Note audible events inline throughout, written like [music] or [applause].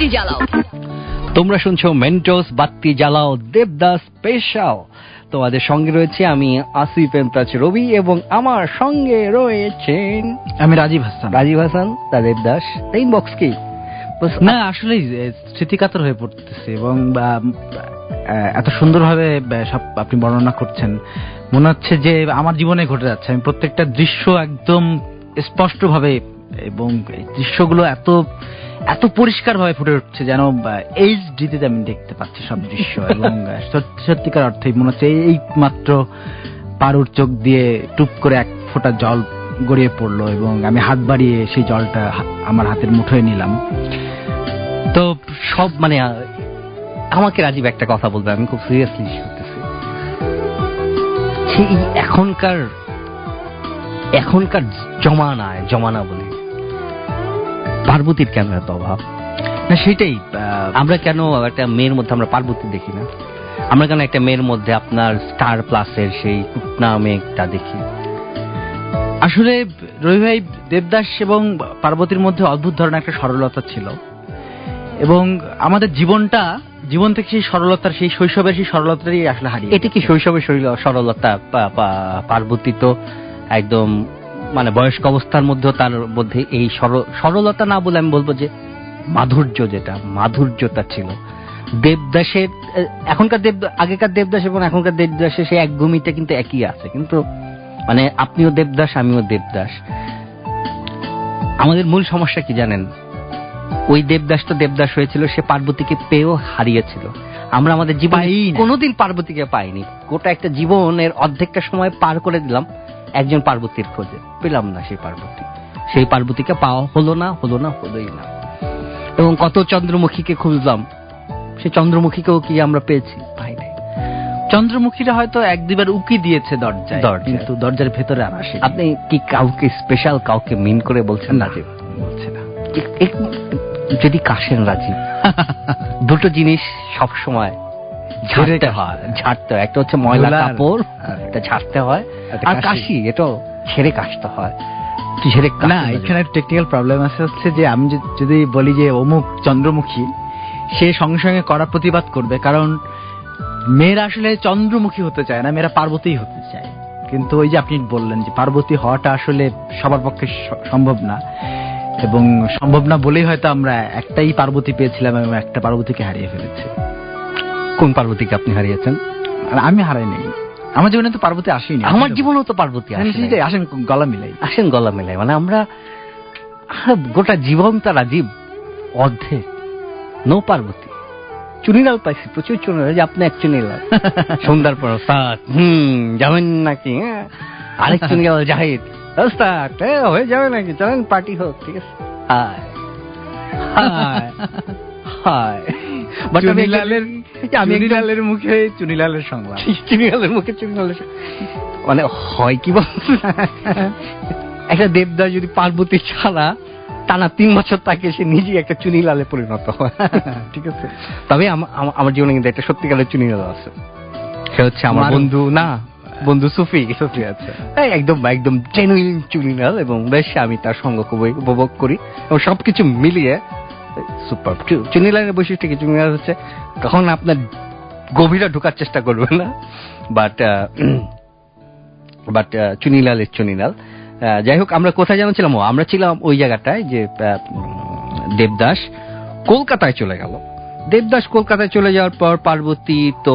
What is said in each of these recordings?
বাতি জ্বালাও। তোমরা শুনছো মেন্টোস বাত্তি জ্বালাও দেবদাস স্পেশাল তোমাদের সঙ্গে রয়েছে আমি আসিফ এমতাজ রবি এবং আমার সঙ্গে রয়েছেন আমি রাজীব হাসান। রাজীব হাসান দা দেবদাস। ইনবক্স কি? না আসলে স্মৃতিকাতর হয়ে পড়তেছে এবং আহ, এত সুন্দরভাবে সব আপনি বর্ণনা করছেন। মনে হচ্ছে যে আমার জীবনে ঘটে যাচ্ছে। আমি প্রত্যেকটা দৃশ্য একদম স্পষ্টভাবে এবং দৃশ্যগুলো এত এত পরিষ্কার ভাবে ফুটে উঠছে যেন এইচ ডিতে আমি দেখতে পাচ্ছি সব দৃশ্য [laughs] এবং সত্যিকার অর্থে মনে হচ্ছে এই মাত্র পারুর চোখ দিয়ে টুপ করে এক ফোঁটা জল গড়িয়ে পড়ল এবং আমি হাত বাড়িয়ে সেই জলটা আমার হাতের মুঠোয় নিলাম। তো সব মানে আমাকে রাজীব একটা কথা বলবে আমি খুব সিরিয়াসলি শুনতেছি সেই এখনকার এখনকার জমানায় জমানা বলি পার্বতীর কেন এত অভাব? না সেটাই আমরা কেন একটা মেয়ের মধ্যে আমরা পার্বতী দেখি না? আমরা কেন একটা মেয়ের মধ্যে আপনার স্টার প্লাসের সেই কুটনা মেঘটা দেখি? আসলে রবি ভাই দেবদাস এবং পার্বতীর মধ্যে অদ্ভুত ধরনের একটা সরলতা ছিল। এবং আমাদের জীবনটা জীবন থেকে সেই সরলতার সেই শৈশবের সেই সরলতারই আসলে হারিয়ে এটা কি শৈশবের সরলতা পার্বতী তো একদম মানে বয়স্ক অবস্থার মধ্যেও তার মধ্যে এই সরলতা না বলে আমি বলব যে মাধুর্য যেটা মাধুর্যতা ছিল। দেবদাসের এখনকার দেব আগেকার দেবদাস এবং এখনকার দেবদাসের সেই এক ভূমিটা কিন্তু একই আছে। কিন্তু মানে আপনিও দেবদাস আমিও দেবদাস। আমাদের মূল সমস্যা কি জানেন? ওই দেবদাস তো দেবদাস হয়েছিল সে পার্বতীকে পেয়েও হারিয়েছিল। আমরা আমাদের জীবনে। কোনোদিন পার্বতীকে পাইনি। গোটা একটা জীবনের অর্ধেকটা সময় পার করে দিলাম। একজন পার্বতীর খোঁজে। পেলাম না সেই পার্বতী। সেই পার্বতীকে পাওয়া হলো না হলো না হলোই না। এবং কত চন্দ্রমুখীকে খুঁজলাম সেই চন্দ্রমুখীকেও কি আমরা পেয়েছি? পাই নাই। চন্দ্রমুখীরা হয়তো এক দুবার উকি দিয়েছে দরজায়। কিন্তু দরজার ভেতরে আর আসে আপনি কি কাউকে স্পেশাল কাউকে মিন করে বলছেন না রাজীব বলছে না। যদি কাশেন রাজীব [laughs] দুটো জিনিস সব সময় ঝাড়তে হয়। ঝাড়তে হয়। একটা হচ্ছে ময়লা কাপড়। এটা ঝাড়তে হয়। আর কাশি। এটাও ছেড়ে কাশতে হয়। না এখানে টেকনিক্যাল প্রবলেম আছে হচ্ছে যে আমি যদি- যদি বলি যে অমুক চন্দ্রমুখী সে সঙ্গে সঙ্গে করা প্রতিবাদ করবে। কারণ মেয়েরা আসলে চন্দ্রমুখী হতে চায় না মেয়েরা পার্বতী হতে চায়। কিন্তু ওই যে আপনি বললেন যে পার্বতী হওয়াটা আসলে সবার পক্ষে সম্ভব না। এবং সম্ভব না বলেই হয়তো আমরা একটাই পার্বতী পেয়েছিলাম এবং একটা পার্বতীকে হারিয়ে ফেলেছি। কোন পার্বতীকে আপনি হারিয়েছেন? আর আমি হারাই নাই আমার জীবনে তো পার্বতী আসেনি। আমার জীবনেও তো পার্বতী আমি আসে নাই। সেটাই, আসেন গলা মিলাই। আসেন গলা মেলায় মানে আমরা আমরা গোটা জীবন তার রাজীব অর্ধেক নো পার্বতী। চুনিলাল পাইছি প্রচুর চুনিলাল যে আপনি এক চুনিলাল [laughs] সন্ধ্যার পর ওস্তাদ। হুম যাবেন নাকি? হ্যাঁ? আরেক চুনিলাল জাহিদ। ওস্তাদ হয়ে যাবে নাকি? চলেন পার্টি হোক ঠিক আছে। হায় হায় হায়। বাট আমি একদম- চুনিলালের মুখে চুনিলালের সংলাপ চুনিলালের মুখে চুনিলালের মানে হয় কি বল? একটা দেবদাস যদি পার্বতী ছাড়া টানা তিন বছর তাকে সে নিজেই একটা চুনিলালে পরিণত হয়। ঠিক আছে? তবে আমা- আমা- আমার জীবনে কিন্তু একটা সত্যিকারের চুনিলাল আছে। সে হচ্ছে আমার বন্ধু না বন্ধু সুফি সত্যি আছে। একদম একদম জেনুইন চুনিলাল এবং বেশ আমি তার সঙ্গ খুবই উপভোগ করি। এবং সবকিছু মিলিয়ে সুপার চুনিলালের বৈশিষ্ট্য কি? চুনিলাল হচ্ছে কখন আপনার গভীরে ঢোকার চেষ্টা করবে না বাট বাট চুনিলালের চুনিলাল যাই হোক, আমরা কোথায় যেন ছিলাম? আমরা ছিলাম ওই জায়গাটায় যে দেবদাস কলকাতায় চলে গেল। দেবদাস কলকাতায় চলে যাওয়ার পর পার্বতী তো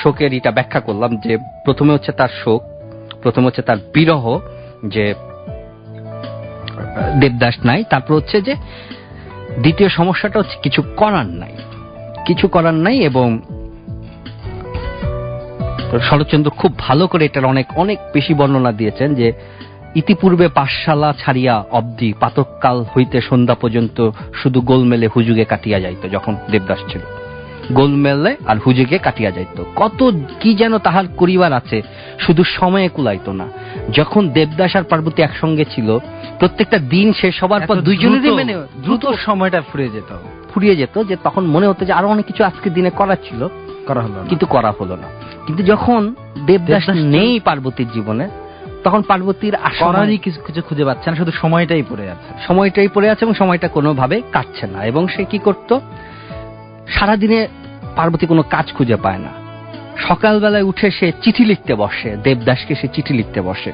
শোকের এটা ব্যাখ্যা করলাম যে প্রথমে হচ্ছে তার শোক, প্রথমে হচ্ছে তার বিরহ যে দেবদাস নাই, তারপর হচ্ছে যে দ্বিতীয় সমস্যাটা হচ্ছে কিছু করার নাই। কিছু করার নাই এবং শরৎচন্দ্র খুব ভালো করে এটার অনেক অনেক বেশি বর্ণনা দিয়েছেন যে ইতিপূর্বে পাঠশালা ছাড়িয়া অবধি পাতককাল হইতে সন্ধ্যা পর্যন্ত শুধু গোলমেলে হুজুগে কাটিয়া যাইত যখন দেবদাস ছিল। গোলমেলে আর হুজুগে কাটিয়া যাইত। কত কি যেন তাহার করিবার আছে, শুধু সময়ে কুলাইত না। যখন দেবদাস আর পার্বতী একসঙ্গে ছিল প্রত্যেকটা দিন শেষ হবার পর দুইজনেরই দ্রুত- মেনে দ্রুত সময়টা ফুরিয়ে যেত। ফুরিয়ে যেত যে তখন মনে হতো যে আরও অনেক কিছু আজকে দিনে করার ছিল। করা হলো কিন্তু করা হলো না। কিন্তু যখন দেবদাস নেই পার্বতীর জীবনে তখন পার্বতীর আসময়- করারই কিছু কিছু খুঁজে পাচ্ছে না শুধু সময়টাই পড়ে আছে। সময়টাই পড়ে আছে এবং সময়টা কোনোভাবে কাটছে না। এবং সে কি করত? সারাদিনে পার্বতী কোনো কাজ খুঁজে পায় না। সকালবেলায় উঠে সে চিঠি লিখতে বসে দেবদাসকে সে চিঠি লিখতে বসে।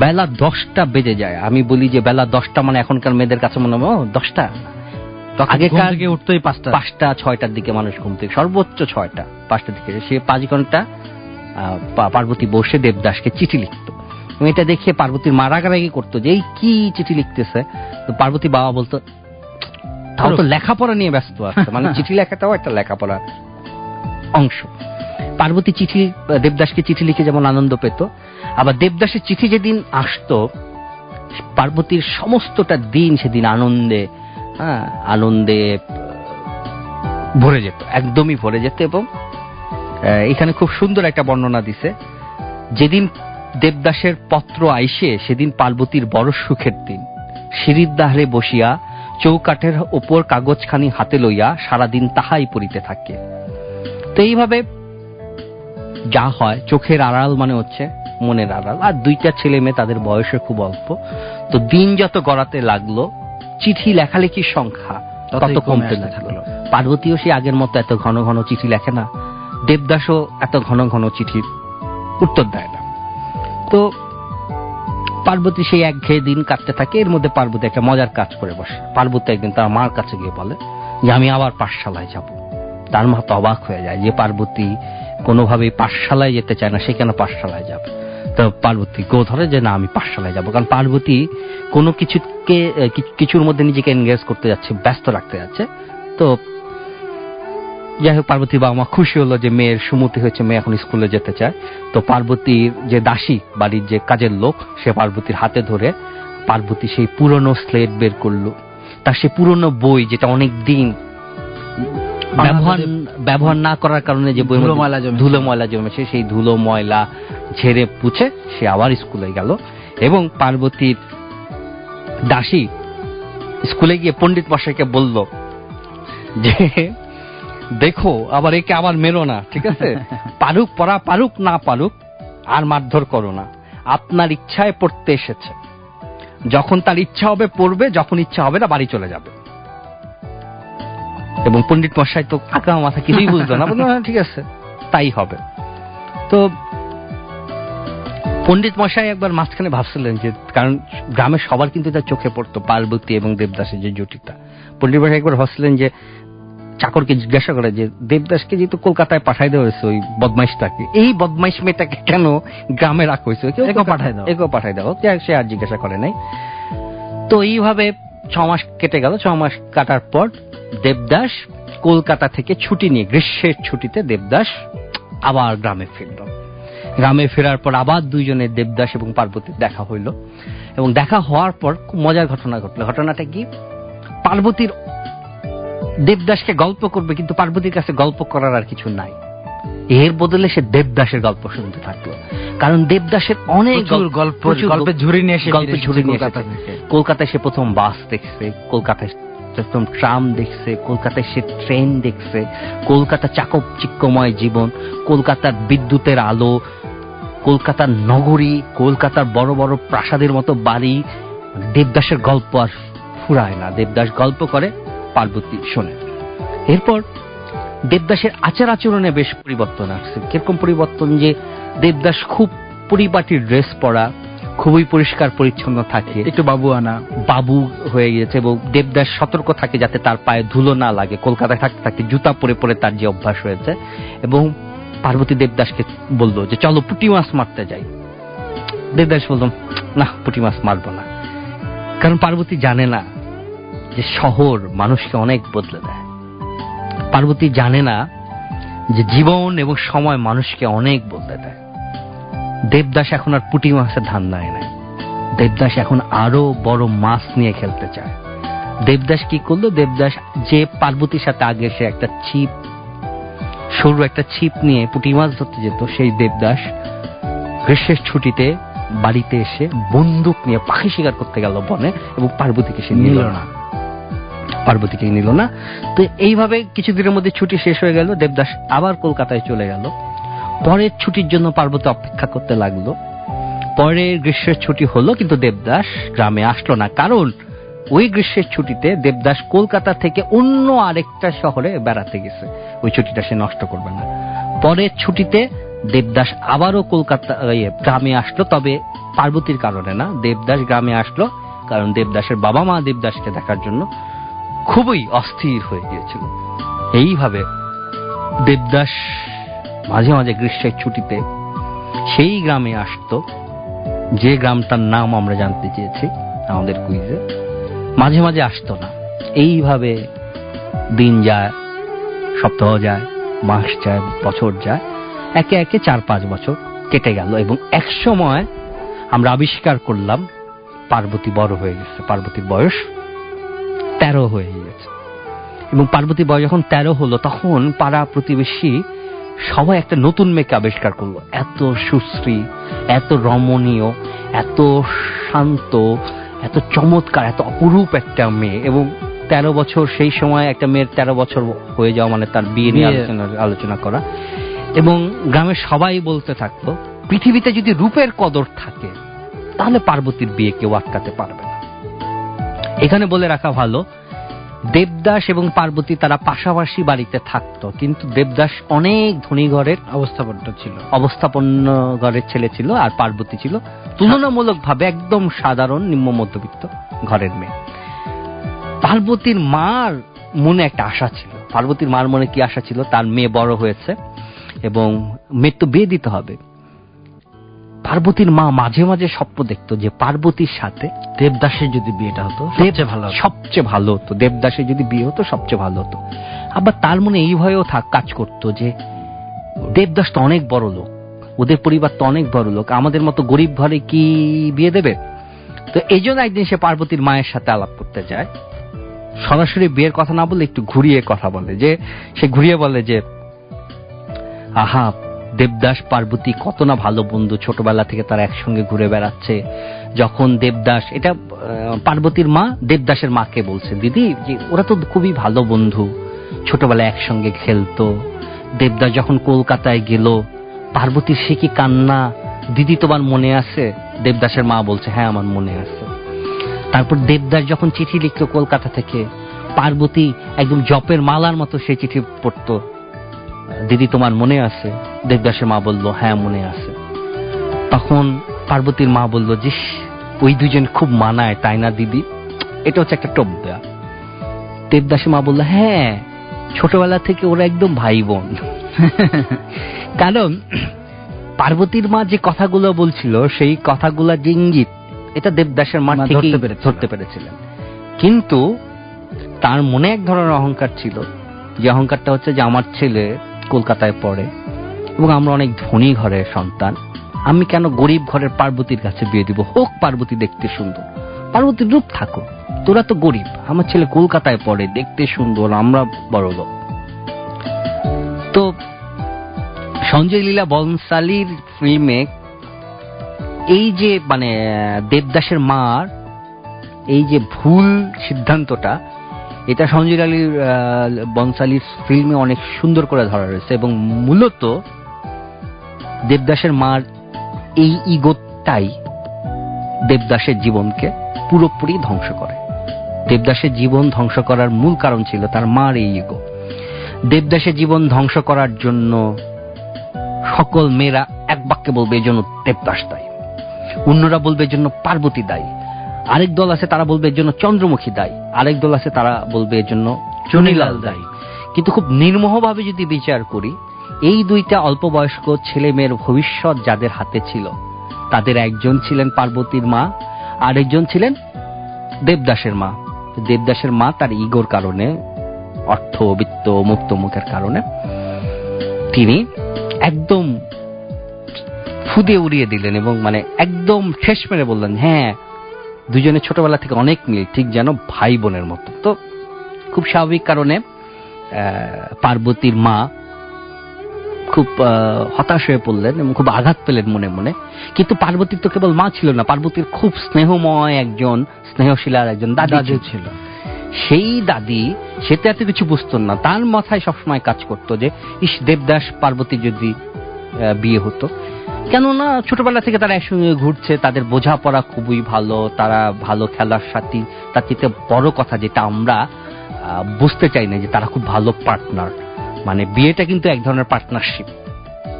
বেলা দশটা বেজে যায়। আমি বলি যে বেলা দশটা মানে এখনকার মেয়েদের কাছে মনে হয় দশটা? আগেকার উঠতেই পাঁচটা। পাঁচটা ছয়টার দিকে মানুষ ঘুম থেকে সর্বোচ্চ ছয়টা পাঁচটার দিকে সে পাঁচ ঘণ্টা পার্বতী বসে দেবদাসকে চিঠি লিখতো। এটা দেখে পার্বতীর মারাগারাগি করতো যে এই কি চিঠি লিখতেছে? তো পার্বতী বাবা বলতো তাও তো লেখাপড়া নিয়ে ব্যস্ত আছে। মানে [laughs] চিঠি লেখাটাও একটা লেখাপড়া অংশ। পার্বতী চিঠি দেবদাসকে চিঠি লিখে যেমন আনন্দ পেত, আবার দেবদাসের চিঠি যেদিন আসতো, পার্বতীর সমস্তটা দিন সেদিন আনন্দে হ্যাঁ আনন্দে ভরে যেত, একদমই ভরে যেত এবং এখানে খুব সুন্দর একটা বর্ণনা দিছে, যেদিন দেবদাসের পত্র আইসে, সেদিন পার্বতীর বড় সুখের দিন। সিঁড়ির দাহরে বসিয়া, চৌকাঠের ওপর কাগজখানি হাতে লইয়া, সারাদিন তাহাই পড়িতে থাকে। তো এইভাবে যা হয় চোখের আড়াল মানে হচ্ছে মনের আড়াল। আর দুইটা ছেলে মেয়ে তাদের বয়সে খুব অল্প। তো দিন যত গড়াতে লাগল চিঠি লেখালেখির সংখ্যা তত কমতে লাগল। পার্বতীও সে আগের মতো এত ঘন ঘন চিঠি লেখে না। দেবদাসও এত ঘন ঘন চিঠির উত্তর দেয় না। তো পার্বতী সেই একঘেয়ে দিন কাটতে থাকে। এর মধ্যে পার্বতী একটা মজার কাজ করে বসে। পার্বতী একদিন তার মার কাছে গিয়ে বলে যে আমি আবার পাঠশালায় যাব। তার মা তো অবাক হয়ে যায় যে পার্বতী কোনোভাবেই পাঠশালায় যেতে চায় না সে কেন পাঠশালায় যাবে? তো পার্বতী গো ধরে যে না আমি পাঠশালায় যাব। কারণ পার্বতী কোনো কিছুকে কিছুর মধ্যে নিজেকে এনগেজ করতে যাচ্ছে ব্যস্ত রাখতে যাচ্ছে। তো যাই হোক পার্বতীর বাবা মা খুশি হলো যে মেয়ের সুমতি হয়েছে মেয়ে এখন স্কুলে যেতে চায়। তো পার্বতীর যে দাসী বাড়ির যে কাজের লোক সে পার্বতীর হাতে ধরে পার্বতী সেই পুরনো স্লেট বের করল। তার সেই পুরনো বই যেটা অনেক দিন ব্যবহার ব্যবহার না করার কারণে যে। ধুলো ময়লা জমেছে। সেই ধুলো ময়লা ঝেড়ে পুছে সে আবার স্কুলে গেল। এবং পার্বতীর দাসী স্কুলে গিয়ে পণ্ডিত মশাইকে বলল যে দেখো আবার একে আবার মেরো না ঠিক আছে? [laughs] পারুক পড়া পারুক না পারুক আর মারধর করো না। আপনার ইচ্ছায় পড়তে এসেছে। যখন তার ইচ্ছা হবে পড়বে যখন ইচ্ছা হবে না বাড়ি চলে যাবে। এবং পণ্ডিত মশাই তো আঁকা মাথা কিছুই বুঝলো না। বলল, "হ্যাঁ, ঠিক আছে তাই হবে। তো পণ্ডিত মশাই একবার মাঝখানে ভাবছিলেন যে কারণ গ্রামের সবার কিন্তু এটা চোখে পড়তো পার্বতী এবং দেবদাসের যে জুটিটা। পণ্ডিত মশাই একবার ভাবছিলেন যে চাকরকে জিজ্ঞাসা করে যে দেবদাসকে যেহেতু কলকাতায় পাঠাই দেওয়া হয়েছে ওই বদমাইশটাকে এই বদমাইশ মেয়েটাকে কেন গ্রামে রাখা হয়েছে? একেও পাঠায় দাও। একেও পাঠাই দাও সে আর জিজ্ঞাসা করে নাই। তো এইভাবে ছ মাস কেটে গেল ছ মাস কাটার পর দেবদাস কলকাতা থেকে ছুটি নিয়ে গ্রীষ্মের ছুটিতে দেবদাস আবার গ্রামে ফিরল। গ্রামে ফেরার পর আবার দুইজনের দেবদাস এবং পার্বতীর দেখা হইল। এবং দেখা হওয়ার পর খুব মজার ঘটনা ঘটলো। ঘটনাটা কি? পার্বতীর দেবদাসকে গল্প করবে কিন্তু পার্বতীর কাছে গল্প করার আর কিছু নাই। এর বদলে সে দেবদাসের গল্প শুনতে থাকল। কারণ দেবদাসের অনেক গল্প গল্পের ঝুড়ি নিয়ে এসে গল্পের ঝুড়ি নিয়ে কলকাতায় সে প্রথম বাস দেখছে কলকাতায় প্রথম ট্রাম দেখছে, কলকাতায় সে ট্রেন দেখছে, কলকাতা চাকব চিক্কময় জীবন, কলকাতার বিদ্যুতের আলো, কলকাতার নগরী, কলকাতার বড় বড় প্রাসাদের মতো বাড়ি, দেবদাসের গল্প আর ফুরায় না। দেবদাস গল্প করে, পার্বতী শোনে। এরপর দেবদাসের আচার আচরণে বেশ পরিবর্তন আসছে। কীরকম পরিবর্তন যে, দেবদাস খুব পরিপাটির ড্রেস পরা খুবই পরিষ্কার পরিচ্ছন্ন থাকে। একটু বাবু আনা। বাবু হয়ে গেছে এবং দেবদাস সতর্ক থাকে যাতে তার পায়ে ধুলো না লাগে। কলকাতায় থাকতে থাকতে জুতা পরে পরে তার যে অভ্যাস হয়েছে এবং পার্বতী দেবদাসকে বলল যে চলো পুঁটি মাছ মারতে যাই। দেবদাস বললাম না পুঁটি মাছ মারবো না। কারণ পার্বতী জানে না যে শহর মানুষকে অনেক বদলে দেয়। পার্বতী জানে না যে জীবন এবং সময় মানুষকে অনেক বদলে দেয়। দেবদাস এখন আর পুঁটি মাছের ধান্দায় নাই দেবদাস এখন আরও বড় মাছ নিয়ে খেলতে চায়। দেবদাস কি করল? দেবদাস যে পার্বতীর সাথে আগে সে একটা ছিপ সরু একটা ছিপ নিয়ে পুঁটি মাছ ধরতে যেত সেই দেবদাস গ্রীষ্মের ছুটিতে বাড়িতে এসে বন্দুক নিয়ে পাখি শিকার করতে গেল বনে এবং পার্বতীকে সে নিল নিল না। পার্বতীকে নিল না। তো এইভাবে কিছুদিনের মধ্যে ছুটি শেষ হয়ে গেল। দেবদাস আবার কলকাতায় চলে গেল। পরের ছুটির জন্য পার্বতী অপেক্ষা করতে লাগল। পরে গ্রীষ্মের ছুটি হলো কিন্তু দেবদাস গ্রামে আসলো না, কারণ ওই গ্রীষ্মের ছুটিতে দেবদাস কলকাতা থেকে অন্য আরেকটা শহরে বেড়াতে গেছে। ওই ছুটিটা সে নষ্ট করবে না। পরের ছুটিতে দেবদাস আবারও কলকাতা গ্রামে আসলো, তবে পার্বতীর কারণে না, দেবদাস গ্রামে আসলো, কারণ দেবদাসের বাবা মা দেবদাসকে দেখার জন্য খুবই অস্থির হয়ে গিয়েছিল। এইভাবে দেবদাস মাঝে মাঝে গ্রীষ্মের ছুটিতে সেই গ্রামে আসতো। যে গ্রামটার নাম আমরা জানতে চেয়েছি, আমাদের কুইজে, মাঝে মাঝে আসতো না। এইভাবে দিন যায়, সপ্তাহ যায়, মাস যায়, বছর যায়। একে একে চার পাঁচ বছর কেটে গেল এবং এক সময় আমরা আবিষ্কার করলাম, পার্বতী বড় হয়ে গেছে, পার্বতীর বয়স তেরো হয়ে গেছে। এবং পার্বতী বয়স যখন তেরো হলো, তখন পাড়া প্রতিবেশী সবাই একটা নতুন মেয়েকে আবিষ্কার করল। এত সুশ্রী এত রমণীয় এত শান্ত এত চমৎকার এত অপরূপ একটা মেয়ে এবং তেরো বছর সেই সময় একটা মেয়ের তেরো বছর হয়ে যাওয়া মানে তার বিয়ে নিয়ে আলোচনা আলোচনা করা। এবং গ্রামের সবাই বলতে থাকতো পৃথিবীতে যদি রূপের কদর থাকে তাহলে পার্বতীর বিয়ে কেউ আটকাতে পারবে না। এখানে বলে রাখা ভালো দেবদাস এবং পার্বতী তারা পাশাপাশি বাড়িতে থাকতো। কিন্তু দেবদাস অনেক ধনী ঘরের অবস্থাপনটা ছিল। অবস্থাপন্ন ঘরের ছেলে ছিল আর পার্বতী ছিল। তুলনামূলকভাবে একদম সাধারণ নিম্ন মধ্যবিত্ত ঘরের মেয়ে। পার্বতীর মার মনে একটা আশা ছিল। পার্বতীর মার মনে কি আশা ছিল? তার মেয়ে বড় হয়েছে এবং মেয়ের তো বিয়ে দিতে হবে। পার্বতীর মা মাঝে মাঝে স্বপ্ন দেখতো যে পার্বতীর সাথে দেবদাসের যদি বিয়েটা হতো সবচেয়ে ভালো সবচেয়ে ভালো হতো। দেবদাসের যদি বিয়ে হতো সবচেয়ে ভালো হতো। আবার তার মনে এই ভয়েও থাক কাজ করতো যে দেবদাস তো অনেক বড় লোক। ওদের পরিবার তো অনেক বড় লোক। আমাদের মতো গরিব ঘরে কি বিয়ে দেবে? তো এই জন্য একদিন সে পার্বতীর মায়ের সাথে আলাপ করতে যায়। সরাসরি বিয়ের কথা না বলে একটু ঘুরিয়ে কথা বলে যে সে ঘুরিয়ে বলে যে আহা দেবদাস পার্বতী কত না ভালো বন্ধু ছোটবেলা থেকে তারা একসঙ্গে ঘুরে বেড়াচ্ছে। যখন দেবদাস, এটা পার্বতীর মা দেবদাসের মাকে বলছে, দিদি, যে ওরা তো খুবই ভালো বন্ধু, ছোটবেলায় একসঙ্গে খেলতো। দেবদাস যখন কলকাতায় গেল পার্বতীর সে কি কান্না? দিদি, তোমার মনে আছে? দেবদাসের মা বলছে হ্যাঁ আমার মনে আছে। তারপর দেবদাস যখন চিঠি লিখতো কলকাতা থেকে, পার্বতী একদম জপের মালার মতো সে চিঠি পড়তো। দিদি তোমার মনে আছে? দেবদাসের মা বলল হ্যাঁ মনে আছে। তখন পার্বতীর মা বলল যে ওই দুজন খুব মানায় তাই না দিদি? এটা হচ্ছে একটা টোপ দেয়া। দেবদাসের মা বলল হ্যাঁ ছোটবেলা থেকে ওরা একদম ভাই বোন [laughs] কারণ পার্বতীর মা যে কথাগুলো বলছিল সেই কথাগুলো যে ইঙ্গিত এটা দেবদাসের মা ঠিকই। ধরতে পেরেছিলেন। কিন্তু তার মনে এক ধরনের অহংকার ছিল। যে অহংকারটা হচ্ছে যে আমার ছেলে কলকাতায় পড়ে, এবং আমরা অনেক ধনী ঘরের সন্তান। আমি কেন গরিব ঘরের পার্বতীর কাছে বিয়ে দিব? হোক পার্বতী দেখতে সুন্দর। পার্বতীর রূপ থাকো। তোরা তো গরিব। আমার ছেলে কলকাতায় পড়ে, দেখতে সুন্দর, আমরা বড় লোক। তো সঞ্জয় লীলা বনসালির ফিল্মে এই যে মানে দেবদাসের মার, এই যে ভুল সিদ্ধান্তটা এটা সঞ্জয় আলীর বনসালির ফিল্মে অনেক সুন্দর করে ধরা রয়েছে এবং মূলত দেবদাসের মার এই ইগোটাই দেবদাসের জীবনকে পুরোপুরি ধ্বংস করে। দেবদাসের জীবন ধ্বংস করার মূল কারণ ছিল তার মার এই ইগো। দেবদাসের জীবন ধ্বংস করার জন্য সকল মেয়েরা এক বাক্যে বলবে, এই জন্য দেবদাস দায়ী। অন্যরা বলবে জন্য পার্বতী দায়ী। আরেক দল আছে, তারা বলবে এর জন্য চন্দ্রমুখী দায়ী। আরেক দল আছে, তারা বলবে এর জন্য চনিলাল দায়ী। কিন্তু খুব নির্মোহভাবে যদি বিচার করি, এই দুইটা অল্প বয়স্ক ছেলে মেয়ের ভবিষ্যৎ যাদের হাতে ছিল, তাদের একজন ছিলেন পার্বতীর মা, আরেকজন ছিলেন দেবদাসের মা। দেবদাসের মা তার ইগোর কারণে, অর্থ, বিত্ত, মুক্ত মুখের কারণে, তিনি একদম ফুদে উড়িয়ে দিলেন এবং মানে একদম ঠেস মেরে বললেন হ্যাঁ দুজনে ছোটবেলা থেকে অনেক মিল ঠিক যেন ভাই বোনের মতো। তো খুব স্বাভাবিক কারণে পার্বতীর মা খুব হতাশ হয়ে পড়লেন এবং খুব আঘাত পেলেন মনে মনে। কিন্তু পার্বতীর তো কেবল মা ছিল না পার্বতীর খুব স্নেহময় একজন স্নেহশীলার একজন দাদি ছিল। সেই দাদি সে তো এত কিছু বুঝতো না তার মাথায় সবসময় কাজ করতো যে ইস দেবদাস পার্বতী যদি বিয়ে হতো কেননা ছোটবেলা থেকে তারা একসঙ্গে ঘুরছে, তাদের বোঝাপড়া খুবই ভালো, তারা ভালো খেলার সাথী। তার চেয়ে বড় কথা যেটা আমরা বুঝতে চাই না যে তারা খুব ভালো পার্টনার মানে বিয়েটা কিন্তু এক ধরনের পার্টনারশিপ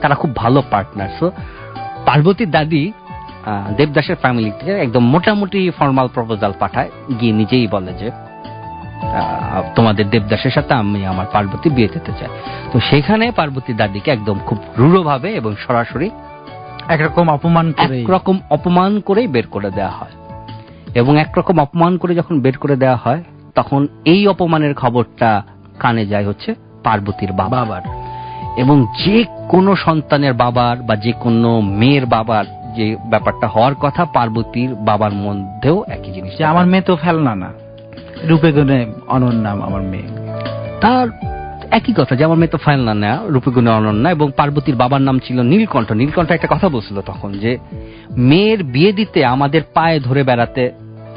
তারা খুব ভালো পার্টনার সো পার্বতীর দাদি দেবদাসের ফ্যামিলিতে একদম মোটামুটি ফর্মাল প্রপোজাল পাঠায়। গিয়ে নিজেই বলে যে তোমাদের দেবদাসের সাথে আমি আমার পার্বতী বিয়ে দিতে চাই। তো সেখানে পার্বতী দাদিকে একদম খুব রূঢ়ভাবে এবং সরাসরি একরকম অপমান করে একরকম অপমান করেই বের করে দেওয়া হয়। এবং একরকম অপমান করে যখন বের করে দেওয়া হয় তখন এই অপমানের খবরটা কানে যায় হচ্ছে পার্বতীর বাবার। এবং যে কোনো সন্তানের বাবার বা যে কোনো মেয়ের বাবার যে ব্যাপারটা হওয়ার কথা পার্বতীর বাবার মধ্যেও একই জিনিস যে আমার মেয়ে তো ফেলনা না। রূপে গুণে অনন্যা আমার মেয়ে। তার একই কথা, যে আমার মেয়ে তো ফাইনাল না রূপগুণে অনন্যা এবং পার্বতীর বাবার নাম ছিল নীলকণ্ঠ। নীলকণ্ঠ একটা কথা বলছিল তখন, যে মেয়ের বিয়ে দিতে আমাদের পায়ে ধরে বেড়াতে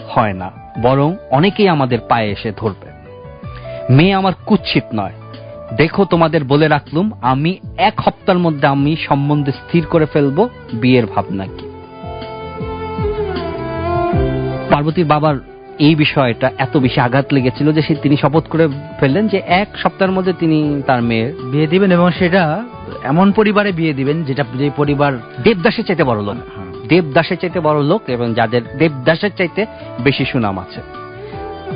হয় না, বরং অনেকেই আমাদের পায়ে এসে ধরবে। মেয়ে আমার কুৎসিত নয়। দেখো তোমাদের বলে রাখলুম, আমি এক সপ্তাহের মধ্যে আমি সম্বন্ধে স্থির করে ফেলব বিয়ের ভাবনা কি। পার্বতীর বাবার এই বিষয়টা এত বেশি আঘাত লেগেছিল যে তিনি শপথ করে ফেললেন যে এক সপ্তাহের মধ্যে তিনি তার মেয়ের বিয়ে দিবেন এবং সেটা এমন পরিবারে বিয়ে দিবেন যেটা যে পরিবার দেবদাসের চাইতে বড় লোক। হ্যাঁ। দেবদাসের চাইতে বড় লোক এবং যাদের দেবদাসের চাইতে বেশি সুনাম আছে।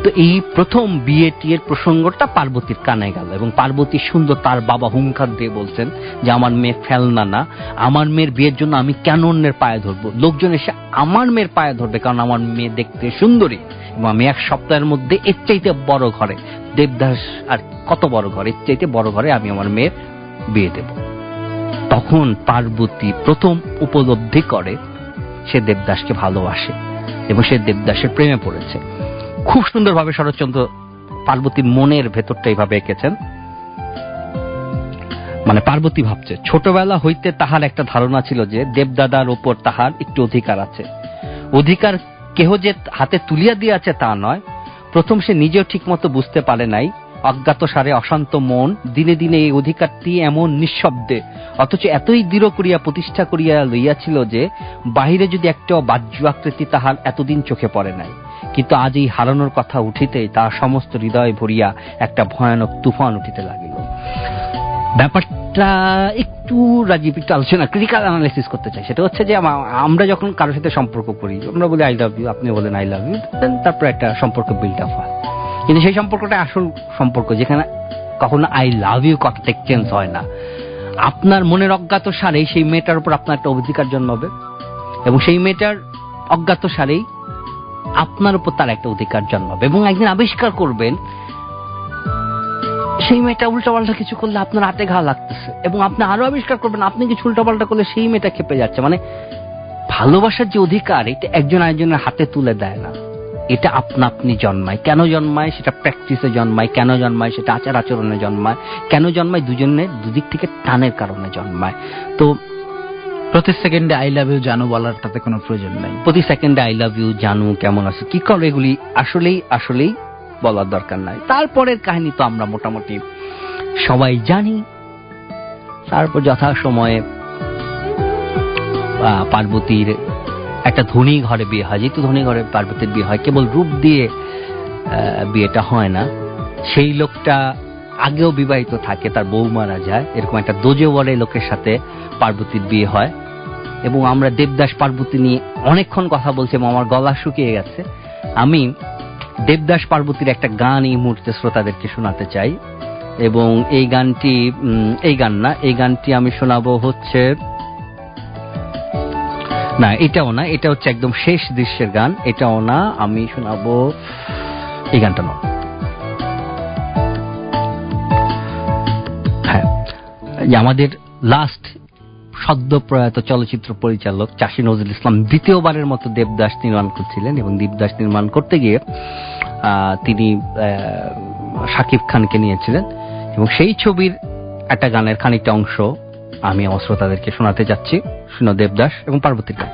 তো এই প্রথম বিয়ে টিয়ের প্রসঙ্গটা পার্বতীর কানে গেল এবং পার্বতী সুন্দর তার বাবা হুঙ্কার দিয়ে বলছেন যে আমার মেয়ে ফেলনা না। আমার মেয়ের বিয়ের জন্য আমি কেন অন্যের পায়ে ধরবো? লোকজন এসে আমার মেয়ের পায়ে ধরবে কারণ আমার মেয়ে দেখতে সুন্দরী। এবং আমি এক সপ্তাহের মধ্যে, এর চাইতে বড় ঘরে। দেবদাস, আর কত বড় ঘরে? এর চাইতে বড় ঘরে আমি আমার মেয়ের বিয়ে দেব। তখন পার্বতী প্রথম উপলব্ধি করে, সে দেবদাসকে ভালোবাসে এবং সে দেবদাসের প্রেমে পড়েছে। খুব সুন্দরভাবে শরৎচন্দ্র পার্বতীর মনের ভেতরটা এইভাবে এঁকেছেন। মানে পার্বতী ভাবছে, ছোটবেলা হইতে তাহার একটা ধারণা ছিল যে দেবদাদার ওপর তাহার একটু অধিকার আছে। অধিকার কেহ যে হাতে তুলিয়া দিয়াছে তা নয়। প্রথম সে নিজেও ঠিকমতো বুঝতে পারে নাই। অজ্ঞাত সারে অশান্ত মন দিনে দিনে এই অধিকারটি এমন নিঃশব্দে, অথচ এতই দৃঢ় করিয়া প্রতিষ্ঠা করিয়া লইয়াছিল যে, বাহিরে যদি একটা বাহ্য আকৃতি তাহার এতদিন চোখে পড়ে নাই। কিন্তু আজ এই হারানোর কথা উঠিতেই তার সমস্ত হৃদয় ভরিয়া একটা ভয়ানক তুফান উঠিতে লাগিল। ব্যাপারটা একটু রাজীব, একটু আলোচনা ক্রিটিক্যাল অ্যানালাইসিস করতে চাই। সেটা হচ্ছে যে আমরা যখন কারোর সাথে সম্পর্ক করি, আমরা বলি আই লাভ ইউ আপনি বলেন আই লাভ ইউ তারপর একটা সম্পর্ক বিল্ড আপ হয়। কিন্তু সেই সম্পর্কটা আসল সম্পর্ক, যেখানে কখনো আই লাভ ইউ কথাটা এক্সচেঞ্জ হয় না। আপনার মনের অজ্ঞাত সারেই সেই মেয়েটার উপর আপনার একটা অধিকার জন্মাবে এবং সেই মেয়েটার অজ্ঞাত সারেই আপনার উপর তার একটা অধিকার জন্মাবে এবং একদিন আবিষ্কার করবেন সেই মেয়েটা উল্টাপাল্টা কিছু করলে আপনার হাতে ঘা লাগতেছে। এবং আপনি আরও আবিষ্কার করবেন আপনি কিছু উল্টাপাল্টা করলে সেই মেয়েটা খেপে যাচ্ছে। মানে ভালোবাসার যে অধিকার এটা একজন আরেকজনের হাতে তুলে দেয় না। এটা আপনা আপনি জন্মায়। কেন জন্মায়? সেটা প্র্যাকটিসে জন্মায়। কেন জন্মায়? সেটা আচার আচরণে জন্মায়। কেন জন্মায়? দুজনের দুদিক থেকে টানের কারণে জন্মায়। তো প্রতি সেকেন্ডে আই লাভ ইউ জানো বলার তাতে কোনো প্রয়োজন নাই। প্রতি সেকেন্ডে আই লাভ ইউ জানু কেমন আছে? কি করো এগুলি? আসলেই আসলেই বলার দরকার নাই। তারপরের কাহিনী তো আমরা মোটামুটি সবাই জানি। তারপর যথা সময়ে পার্বতীর একটা ধনী ঘরে বিয়ে হয়। যেহেতু ধনী ঘরে পার্বতীর বিয়ে হয়, কেবল রূপ দিয়ে বিয়েটা হয় না। সেই লোকটা আগেও বিবাহিত থাকে, তার বউ মারা যায়। এরকম একটা দোজেওয়ারে লোকের সাথে পার্বতীর বিয়ে হয়। এবং আমরা দেবদাস পার্বতী নিয়ে অনেকক্ষণ কথা বলছি এবং আমার গলা শুকিয়ে গেছে। আমি দেবদাস পার্বতীর একটা গান এই মুহূর্তে শ্রোতাদেরকে শোনাতে চাই। এবং এই গানটি এই গান না, এই গানটি আমি শোনাবো হচ্ছে, না, এটাও না, এটা হচ্ছে একদম শেষ দৃশ্যের গান, এটাও না, আমি শোনাবো, এই গানটা না হ্যাঁ আমাদের লাস্ট সদ্য প্রয়াত চলচ্চিত্র পরিচালক চাষী নজরুল ইসলাম দ্বিতীয়বারের মতো দেবদাস নির্মাণ করছিলেন এবং দেবদাস নির্মাণ করতে গিয়ে তিনি শাকিব খানকে নিয়েছিলেন। এবং সেই ছবির একটা গানের খানিকটা অংশ আমি আমার শ্রোতাদেরকে শোনাতে যাচ্ছি। শুনো দেবদাস এবং পার্বতীর গান।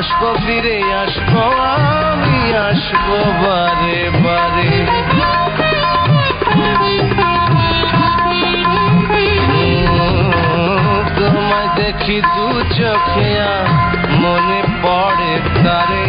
আসব ফিরে আসব আমি আসব বারে বারে। তোমায় দেখি দু চোখে মনে পড়ে তারে।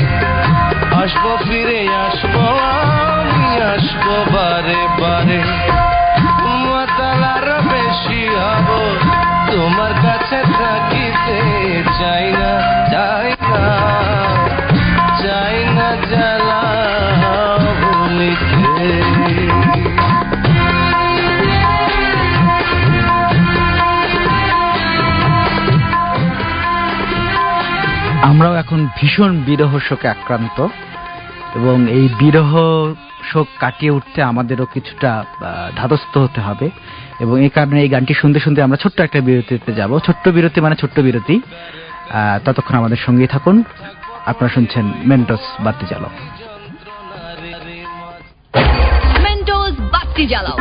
এখন ভীষণ বিরহ শোকে আক্রান্ত এবং এই বিরহ শোক কাটিয়ে উঠতে আমাদেরও কিছুটা আহ, ধাতস্থ হতে হবে এবং এই কারণে এই গানটি শুনতে শুনতে আমরা ছোট্ট একটা বিরতিতে যাব। ছোট্ট বিরতি মানে ছোট্ট বিরতি। ততক্ষণ আমাদের সঙ্গেই থাকুন। আপনারা শুনছেন মেন্টস বাতি চালক মেন্টোস বাতি জ্বালাও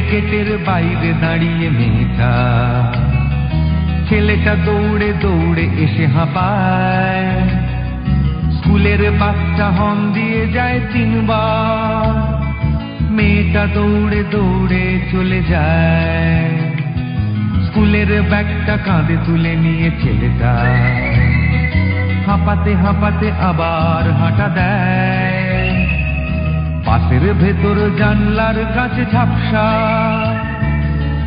গেটের বাইরে দাঁড়িয়ে মেয়েটা ছেলেটা দৌড়ে দৌড়ে এসে হাঁপায়। স্কুলের বাচ্চা হন দিয়ে যায় তিনবার। মেয়েটা দৌড়ে দৌড়ে চলে যায়। স্কুলের ব্যাগটা কাঁধে তুলে নিয়ে ছেলেটা হাঁপাতে হাঁপাতে আবার হাঁটা দেয়। পাশের ভেতর জানলার কাছে ঝাপসা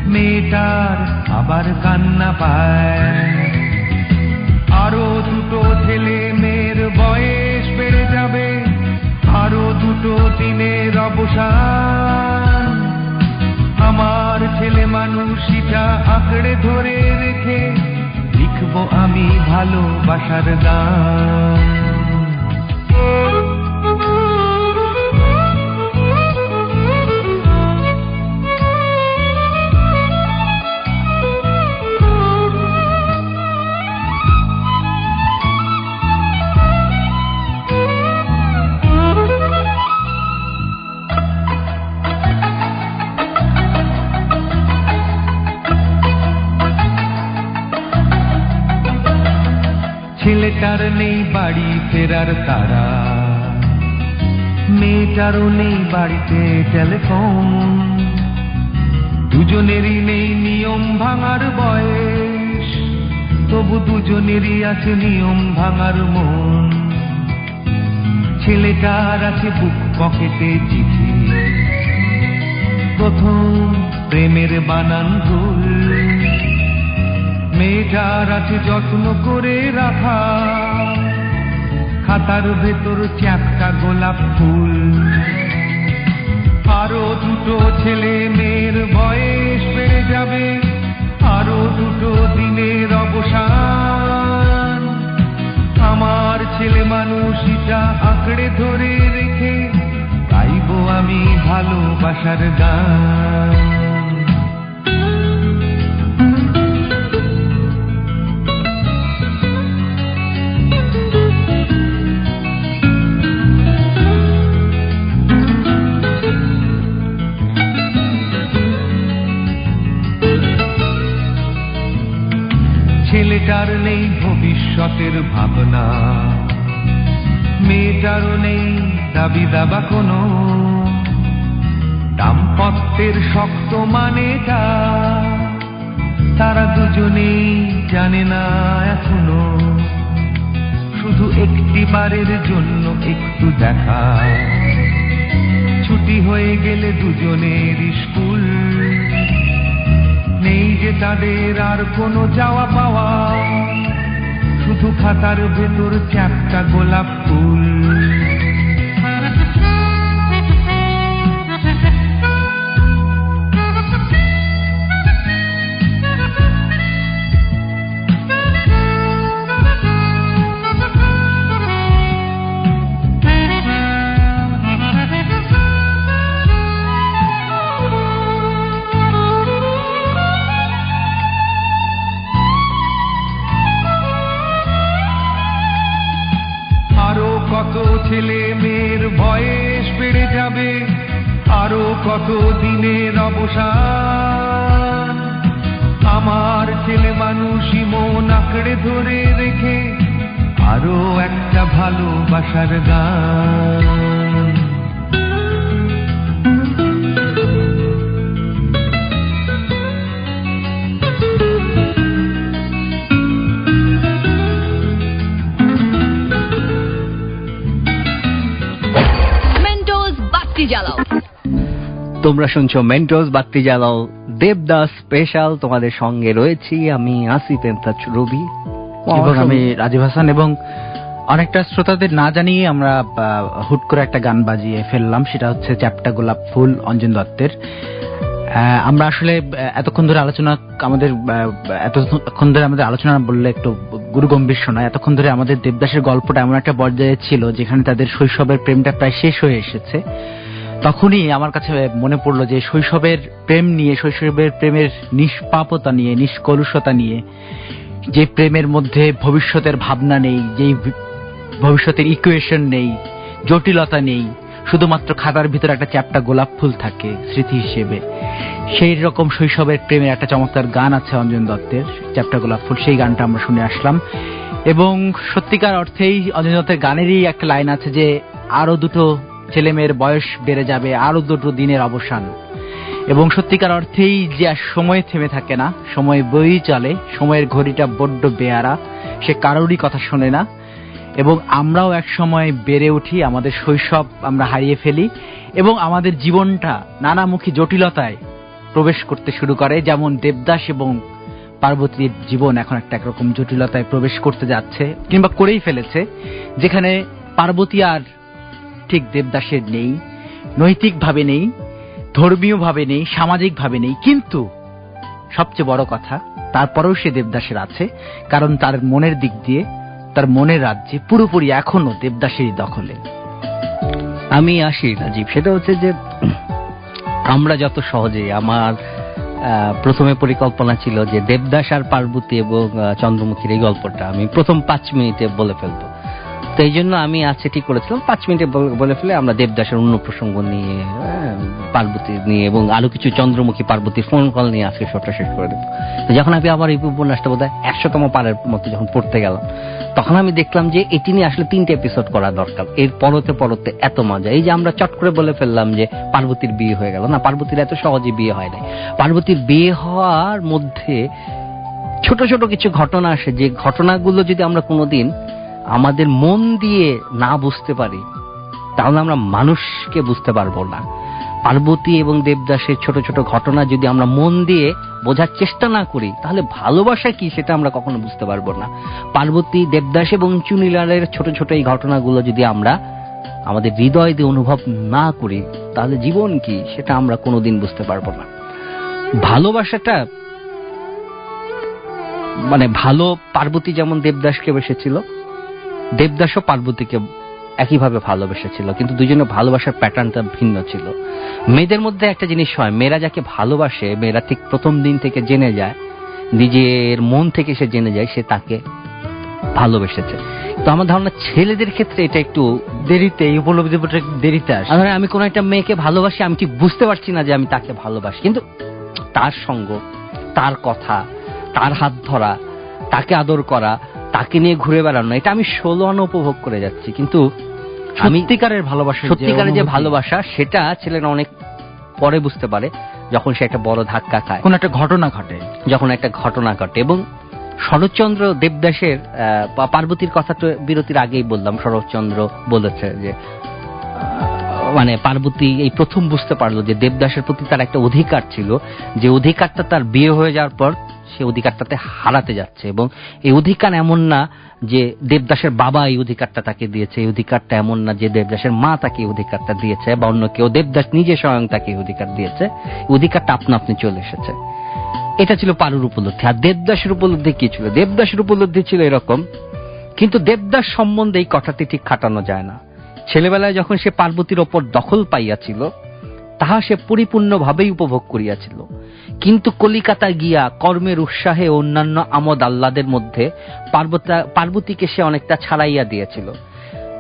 মেয়েটার আবার কান্না পায়। আরও দুটো ছেলে মেয়ের বয়স বেড়ে যাবে, আরও দুটো দিনের অবসান। আমার ছেলে মানুষটা আঁকড়ে ধরে রেখে লিখব আমি ভালোবাসার গান। ছেলেটার নেই বাড়ি ফেরার তারা। মেয়েটারও নেই বাড়িতে টেলিফোন দুজনেরই নেই নিয়ম ভাঙার বয়স, তবু দুজনেরই আছে নিয়ম ভাঙার মন। ছেলেটার আছে বুক পকেটে চিঠি। প্রথম প্রেমের বানান ভুল মেয়েটার আছে যত্ন করে রাখা। খাতার ভেতর চ্যাপটা গোলাপ ফুল। আরও দুটো ছেলে মেয়ের বয়স বেড়ে যাবে। আরও দুটো দিনের অবসান। আমার ছেলে মানুষটা আঁকড়ে ধরে রেখে গাইবো আমি ভালোবাসার গান। ভবিষ্যতের ভাবনা। মেয়েটারও নেই দাবি দাবা কোনো। দাম্পত্যের শক্ত মানেটা তারা দুজনেই জানে না এখনও। শুধু একটি বারের জন্য একটু দেখা। ছুটি হয়ে গেলে দুজনের স্কুল। নেই যে তাদের আর কোনো যাওয়া পাওয়া শুধু খাতার ভেতর চ্যাপটা গোলাপ ফুল। গান তোমরা শুনছো মেন্টোস বাত্তি জ্বালাও দেবদাস স্পেশাল তোমাদের সঙ্গে রয়েছি আমি আসিফ এমতাজ রবি। এবং আমি রাজীব হাসান এবং অনেকটা শ্রোতাদের না জানিয়ে আমরা হুট করে একটা গান বাজিয়ে ফেললাম, সেটা হচ্ছে চ্যাপটা গোলাপ ফুল, অঞ্জন দত্তের। আমরা আসলে এতক্ষণ ধরে আলোচনা, আমাদের এতক্ষণ ধরে আমাদের আলোচনা বললে একটু গুরুগম্ভীর শোনায়। এতক্ষণ ধরে আমাদের দেবদাসের গল্পটা এমন একটা পর্যায়ে ছিল, যেখানে তাদের শৈশবের প্রেমটা প্রায় শেষ হয়ে এসেছে। তখনই আমার কাছে মনে পড়ল যে শৈশবের প্রেম নিয়ে, শৈশবের প্রেমের নিষ্পাপতা নিয়ে, নিষ্কলুষতা নিয়ে, যে প্রেমের মধ্যে ভবিষ্যতের ভাবনা নেই, যেই ভবিষ্যতের ইকুয়েশন নেই, জটিলতা নেই, শুধুমাত্র খাতার ভিতরে একটা চ্যাপটা গোলাপ ফুল থাকে স্মৃতি হিসেবে। সেই রকম শৈশবের প্রেমের একটা চমৎকার গান আছে অঞ্জন দত্তের, চ্যাপটা গোলাপ ফুল, সেই গানটা আমরা শুনে আসলাম। এবং সত্যিকার অর্থেই অঞ্জন দত্তের গানেরই একটা লাইন আছে যে, আরও দুটো ছেলে মেয়ের বয়স বেড়ে যাবে, আরও দুটো দিনের অবসান। এবং সত্যিকার অর্থেই যে আর সময় থেমে থাকে না, সময় বই চলে, সময়ের ঘড়িটা বড্ড বেয়ারা, সে কারোরই কথা শোনে না এবং আমরাও এক সময় বেড়ে উঠি, আমাদের শৈশব আমরা হারিয়ে ফেলি এবং আমাদের জীবনটা নানামুখী জটিলতায় প্রবেশ করতে শুরু করে। যেমন দেবদাস এবং পার্বতীর জীবন এখন একটা একরকম জটিলতায় প্রবেশ করতে যাচ্ছে কিংবা করেই ফেলেছে, যেখানে পার্বতী আর ঠিক দেবদাসের নেই, নৈতিকভাবে নেই, ধর্মীয়ভাবে নেই, সামাজিকভাবে নেই। কিন্তু সবচেয়ে বড় কথা, তারপরেও সে দেবদাসের আছে, কারণ তার মনের দিক দিয়ে তার মনের রাজ্যে পুরোপুরি এখনও দেবদাসেরই দখলে। আমি আসি, রাজীব। সেটা হচ্ছে যে, আমরা যত সহজে আমার প্রথমে পরিকল্পনা ছিল যে দেবদাস আর পার্বতী এবং চন্দ্রমুখীর এই গল্পটা আমি প্রথম পাঁচ মিনিটে বলে ফেলব। তো এই জন্য আমি আজকে ঠিক করেছিলাম। পাঁচ মিনিটে বলে- ফেলে আমরা দেবদাসের অন্য প্রসঙ্গ নিয়ে হ্যাঁ, পার্বতী নিয়ে এবং আরও কিছু চন্দ্রমুখী পার্বতীর ফোন কল নিয়ে আজকে সবটা শেষ করে দেবো। যখন আমি আবার এই উপন্যাসটা বোধ হয় একশোতম পারের মতো যখন পড়তে গেলাম তখন আমি দেখলাম যে এটি নিয়ে আসলে তিনটে এপিসোড করা দরকার। এর পরতে পরতে এত মজা। এই যে আমরা চট করে বলে ফেললাম যে পার্বতীর বিয়ে হয়ে গেল। না পার্বতীর এত সহজে বিয়ে হয় নাই। পার্বতীর বিয়ে হওয়ার মধ্যে ছোট ছোট কিছু ঘটনা আসে। যে ঘটনাগুলো যদি আমরা কোনোদিন আমাদের মন দিয়ে না বুঝতে পারি, তাহলে আমরা মানুষকে বুঝতে পারব না। পার্বতী এবং দেবদাসের ছোট ছোট ঘটনা যদি আমরা মন দিয়ে বোঝার চেষ্টা না করি, তাহলে ভালোবাসা কি সেটা আমরা কখনো বুঝতে পারব না। পার্বতী, দেবদাস এবং চুনিলালের ছোট ছোট এই ঘটনাগুলো যদি আমরা আমাদের হৃদয় দিয়ে অনুভব না করি, তাহলে জীবন কি সেটা আমরা কোনোদিন বুঝতে পারব না। ভালোবাসাটা মানে ভালো পার্বতী যেমন দেবদাসকে বেসেছিল দেবদাসও পার্বতীকে একইভাবে ভালোবেসেছিল, কিন্তু দুজনের ভালোবাসার প্যাটার্নটা ভিন্ন ছিল। মেয়েদের মধ্যে একটা জিনিস হয়, মেয়েরা যাকে ভালোবাসে, মেয়েরা ঠিক প্রথম দিন থেকে জেনে যায়, নিজের মন থেকে সে জেনে যায়, সে তাকে ভালোবেসেছে। তো আমার ধারণা ছেলেদের ক্ষেত্রে এটা একটু দেরিতে, এই উপলব্ধিটা দেরিতে আসে। ধরেন আমি কোনো একটা মেয়েকে ভালোবাসি, আমি ঠিক বুঝতে পারছি না যে আমি তাকে ভালোবাসি, কিন্তু তার সঙ্গ, তার কথা, তার হাত ধরা, তাকে আদর করা তাকে নিয়ে ঘুরে বেড়ানো এটা আমি ষোলো আনা উপভোগ করে যাচ্ছি কিন্তু সত্যিকারের ভালোবাসা সত্যিকারের যে ভালোবাসা সেটা ছেলেরা অনেক পরে বুঝতে পারে যখন সে একটা বড় ধাক্কা খায়। কোন একটা ঘটনা ঘটে। যখন একটা ঘটনা ঘটে এবং শরৎচন্দ্র দেবদাসের পার্বতীর কথা তো বিরতির আগেই বললাম শরৎচন্দ্র বলেছে যে মানে পার্বতী এই প্রথম বুঝতে পারল যে দেবদাসের প্রতি তার একটা অধিকার ছিল। যে অধিকারটা তার বিয়ে হয়ে যাওয়ার পর সে অধিকারটাতে হারাতে যাচ্ছে এবং এই অধিকার এমন না যে দেবদাসের বাবা এই অধিকারটা তাকে দিয়েছে, এই অধিকারটা এমন না যে দেবদাসের মা তাকে এই অধিকারটা দিয়েছে বা অন্য কেউ। দেবদাস নিজে স্বয়ং তাকে অধিকার দিয়েছে। অধিকারটা আপনা আপনি চলে এসেছে। এটা ছিল পারুর উপলব্ধি। আর দেবদাসের উপলব্ধি কি ছিল? দেবদাসের উপলব্ধি ছিল এরকম, কিন্তু দেবদাস সম্বন্ধে এই কথাটি ঠিক খাটানো যায় না। ছেলেবেলায় যখন সে পার্বতীর ওপর দখল পাইয়াছিল, তাহা সে পরিপূর্ণভাবেই উপভোগ করিয়াছিল। কিন্তু কলিকাতা গিয়া কর্মের উৎসাহে অন্যান্য আমোদ আহ্লাদের মধ্যে পার্বতীকে সে অনেকটা ছাড়াইয়া দিয়েছিল।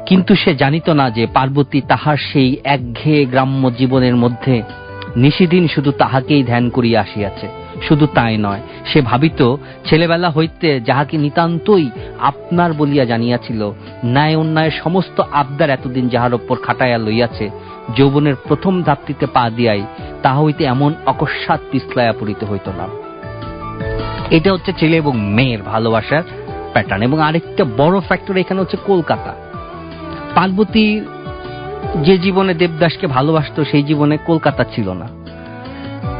কিন্তু সে জানিত না যে পার্বতী তাহার সেই একঘেয়ে গ্রাম্য জীবনের মধ্যে নিশিদিন শুধু তাহাকেই ধ্যান করিয়া আসিয়াছে। শুধু তাই নয়, সে ভাবিত ছেলেবেলা হইতে যাহাকে নিতান্তই আপনার বলিয়া জানিয়াছিল ন্যায় অন্যায় সমস্ত আবদার এতদিন যাহার ওপর খাটাইয়া লইয়াছে যৌবনের প্রথম ধাপটিতে পা দিয়াই তাহা হইতে এমন অকস্মাৎ পিছলাইয়া পড়িতে হইত না। এটা হচ্ছে ছেলে এবং মেয়ের ভালোবাসার প্যাটার্ন এবং আরেকটা বড় ফ্যাক্টর এখানে হচ্ছে কলকাতা। পার্বতী যে জীবনে দেবদাসকে ভালোবাসত সেই জীবনে কলকাতা ছিল না।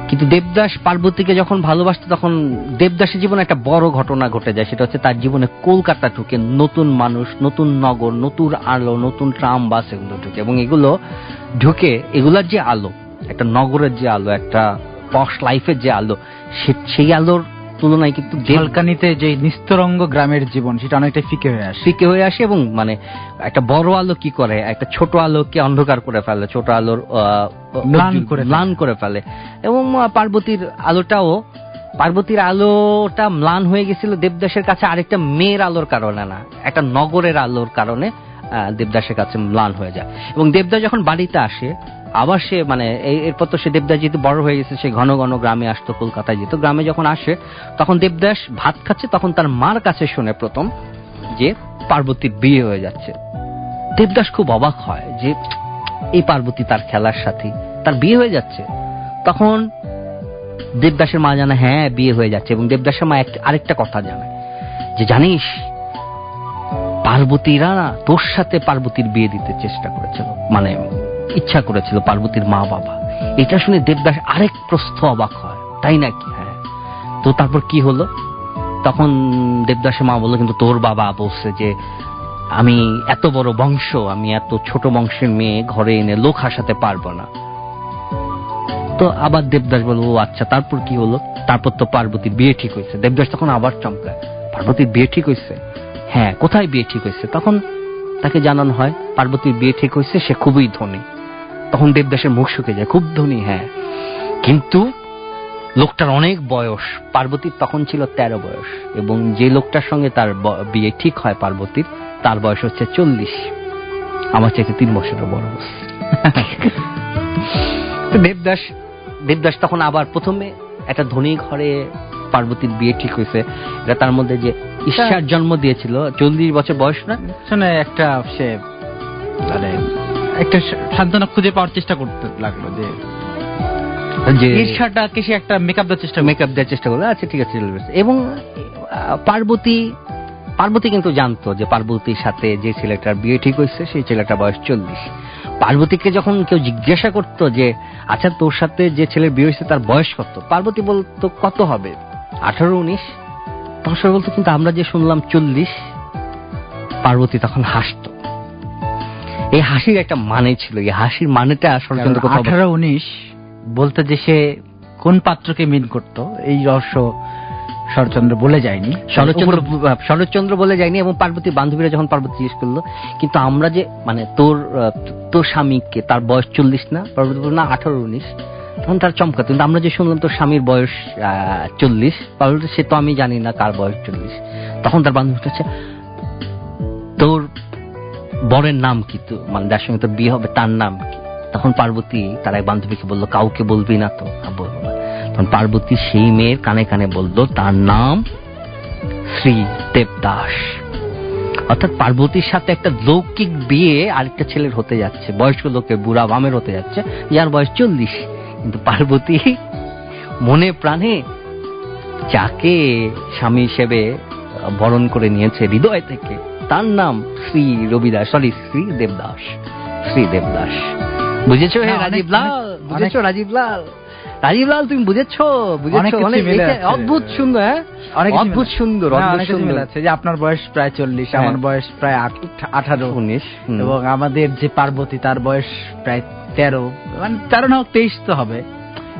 কিন্তু দেবদাস পার্বতীকে যখন ভালোবাসতো, তখন দেবদাসের জীবনে একটা বড় ঘটনা ঘটে যায়। সেটা হচ্ছে তার জীবনে কলকাতা ঢুকে নতুন মানুষ, নতুন নগর, নতুন আলো, নতুন ট্রাম, বাস এগুলো ঢুকে। এবং এগুলো ঢুকে, এগুলার যে আলো, একটা নগরের যে আলো, একটা পশ লাইফের যে আলো সেই আলোর তুলনায় কিন্তু ঝলকানিতে যে নিস্তরঙ্গ গ্রামের জীবন সেটা অনেকটা ফিকে হয়ে আসে। ফিকে হয়ে আসে এবং মানে একটা বড় আলো কি করে? একটা ছোট আলোকে অন্ধকার করে ফেলে ছোট আলোর ম্লান করে ফেলে। ম্লান করে ফেলে। এবং পার্বতীর আলোটাও পার্বতীর আলোটা ম্লান হয়ে গেছিল দেবদাসের কাছে আরেকটা মেয়ের আলোর কারণে না একটা নগরের আলোর কারণে আহ, দেবদাসের কাছে ম্লান হয়ে যায়। এবং দেবদাস যখন বাড়িতে আসে আবার সে মানে এরপর তো সে দেবদাস যেহেতু বড় হয়ে গেছে, সে ঘন ঘন গ্রামে আসতো, কলকাতায় যেত। গ্রামে যখন আসে, তখন দেবদাস ভাত খাচ্ছে, তখন তার মার কাছে শুনে প্রথম যে, পার্বতীর বিয়ে হয়ে যাচ্ছে। দেবদাস খুব অবাক হয় যে, এই পার্বতী তার খেলার সাথী, তার বিয়ে হয়ে যাচ্ছে। তখন দেবদাসের মা জানে হ্যাঁ বিয়ে হয়ে যাচ্ছে এবং দেবদাসের মা আরেকটা কথা জানায় যে, জানিস, পার্বতীরা না তোর সাথে পার্বতীর বিয়ে দিতে চেষ্টা করেছিল। মানে ইচ্ছা করেছিল পার্বতীর মা বাবা। এটা শুনে দেবদাস আরেক প্রস্থ অবাক হয়। তাই নাকি? হ্যাঁ। তো তারপর কি হলো? তখন দেবদাসের মা বলল, কিন্তু তোর বাবা বলছে যে, আমি এত বড় বংশ, আমি এত ছোট বংশের মেয়ে, ঘরে এনে লোক হাসাতে পারব না। তো আবার দেবদাস বলল, ও আচ্ছা তারপর কি হলো? তারপর তো পার্বতীর বিয়ে ঠিক হয়েছে। দেবদাস তখন আবার চমকায়, পার্বতীর বিয়ে ঠিক হয়েছে? হ্যাঁ কোথায় বিয়ে ঠিক হয়েছে? তখন তাকে জানানো হয়, পার্বতীর বিয়ে ঠিক হয়েছে, সে খুবই ধনী। তখন দেবদাসের মুখ শুকে যায়, খুব ধনী হ্যাঁ। কিন্তু লোকটার অনেক বয়স, পার্বতীর তখন ছিল তেরো বয়স এবং যে লোকটার সঙ্গে তার বিয়ে ঠিক হয় পার্বতীর, তার বয়স হচ্ছে চল্লিশ। আমার চাইতে তিন বছরের বড় তো দেবদাস দেবদাস তখন আবার প্রথমে একটা ধনী ঘরে পার্বতীর বিয়ে ঠিক হয়েছে। এটা তার মধ্যে যে ঈশ্বর জন্ম দিয়েছিল, চল্লিশ বছর বয়স না? শুনে একটা সে মানে একটা সান্ত্বনা খুঁজে পাওয়ার চেষ্টা করতে লাগল যে ঈর্ষাটাকে সে একটা মেকআপ দেওয়ার চেষ্টা মেকআপ দেওয়ার চেষ্টা করল। আচ্ছা ঠিক আছে এবং পার্বতী পার্বতী কিন্তু জানতো যে পার্বতীর সাথে যে ছেলেটার বিয়ে ঠিক হয়েছে সেই ছেলেটার বয়স চল্লিশ। পার্বতীকে যখন কেউ জিজ্ঞাসা করতো যে আচ্ছা তোর সাথে যে ছেলের বিয়ে হয়েছে তার বয়স কত? পার্বতী বলতো কত হবে? আঠারো উনিশ। তখন সে বলতো কিন্তু আমরা যে শুনলাম চল্লিশ পার্বতী তখন হাসতো। এই হাসির একটা মানে ছিল। এই হাসির মানেটা ষড়যন্ত্র আঠারো উনিশ বলতে যে সে কোন পাত্রকে মিন করত এই রহস্য শরৎচন্দ্র বলে যায়নি। শরৎচন্দ্র শরৎচন্দ্র বলে যায়নি এবং পার্বতী বান্ধবীরা যখন পার্বতী জিজ্ঞেস করল কিন্তু আমরা যে মানে তোর তোর স্বামীকে তার বয়স চল্লিশ না? পার্বতী বলল, না আঠারো উনিশ। তখন তার চমকা কিন্তু আমরা যে শুনলাম তোর স্বামীর বয়স চল্লিশ পার্বতী সে তো আমি জানি না কার বয়স চল্লিশ। তখন তার বান্ধবী কাছে তোর বরের নাম কি তো? মানে যার সঙ্গে তোর বিয়ে হবে, তার নাম কি? তখন পার্বতী তার এক বান্ধবীকে বলল, কাউকে বলবি না তো? বলব না।" তখন পার্বতী সেই মেয়ের কানে কানে বলল, তার নাম শ্রী দেবদাস। অর্থাৎ পার্বতীর সাথে একটা লৌকিক বিয়ে আরেকটা ছেলের হতে যাচ্ছে। বয়স্ক লোকের বুড়া বামের হতে যাচ্ছে। যার বয়স চল্লিশ। কিন্তু পার্বতী মনে প্রাণে যাকে স্বামী হিসেবে বরণ করে নিয়েছে হৃদয় থেকে তার নাম শ্রী রবিদাস সরি শ্রী দেবদাস শ্রী দেবদাস। বুঝেছ হে রাজীব লাল বুঝেছ রাজীব লাল রাজীব লাল তুমি বুঝেছ? বুঝেছ। অদ্ভুত সুন্দর হ্যাঁ? অনেক অদ্ভুত সুন্দর অদ্ভুত অনেক সুন্দর। আছে যে আপনার বয়স প্রায় চল্লিশ হ্যাঁ। আমার বয়স প্রায় আঠারো। উনিশ এবং আমাদের যে পার্বতী তার বয়স প্রায় তেরো। মানে তেরো না হোক তেইশ তো হবে।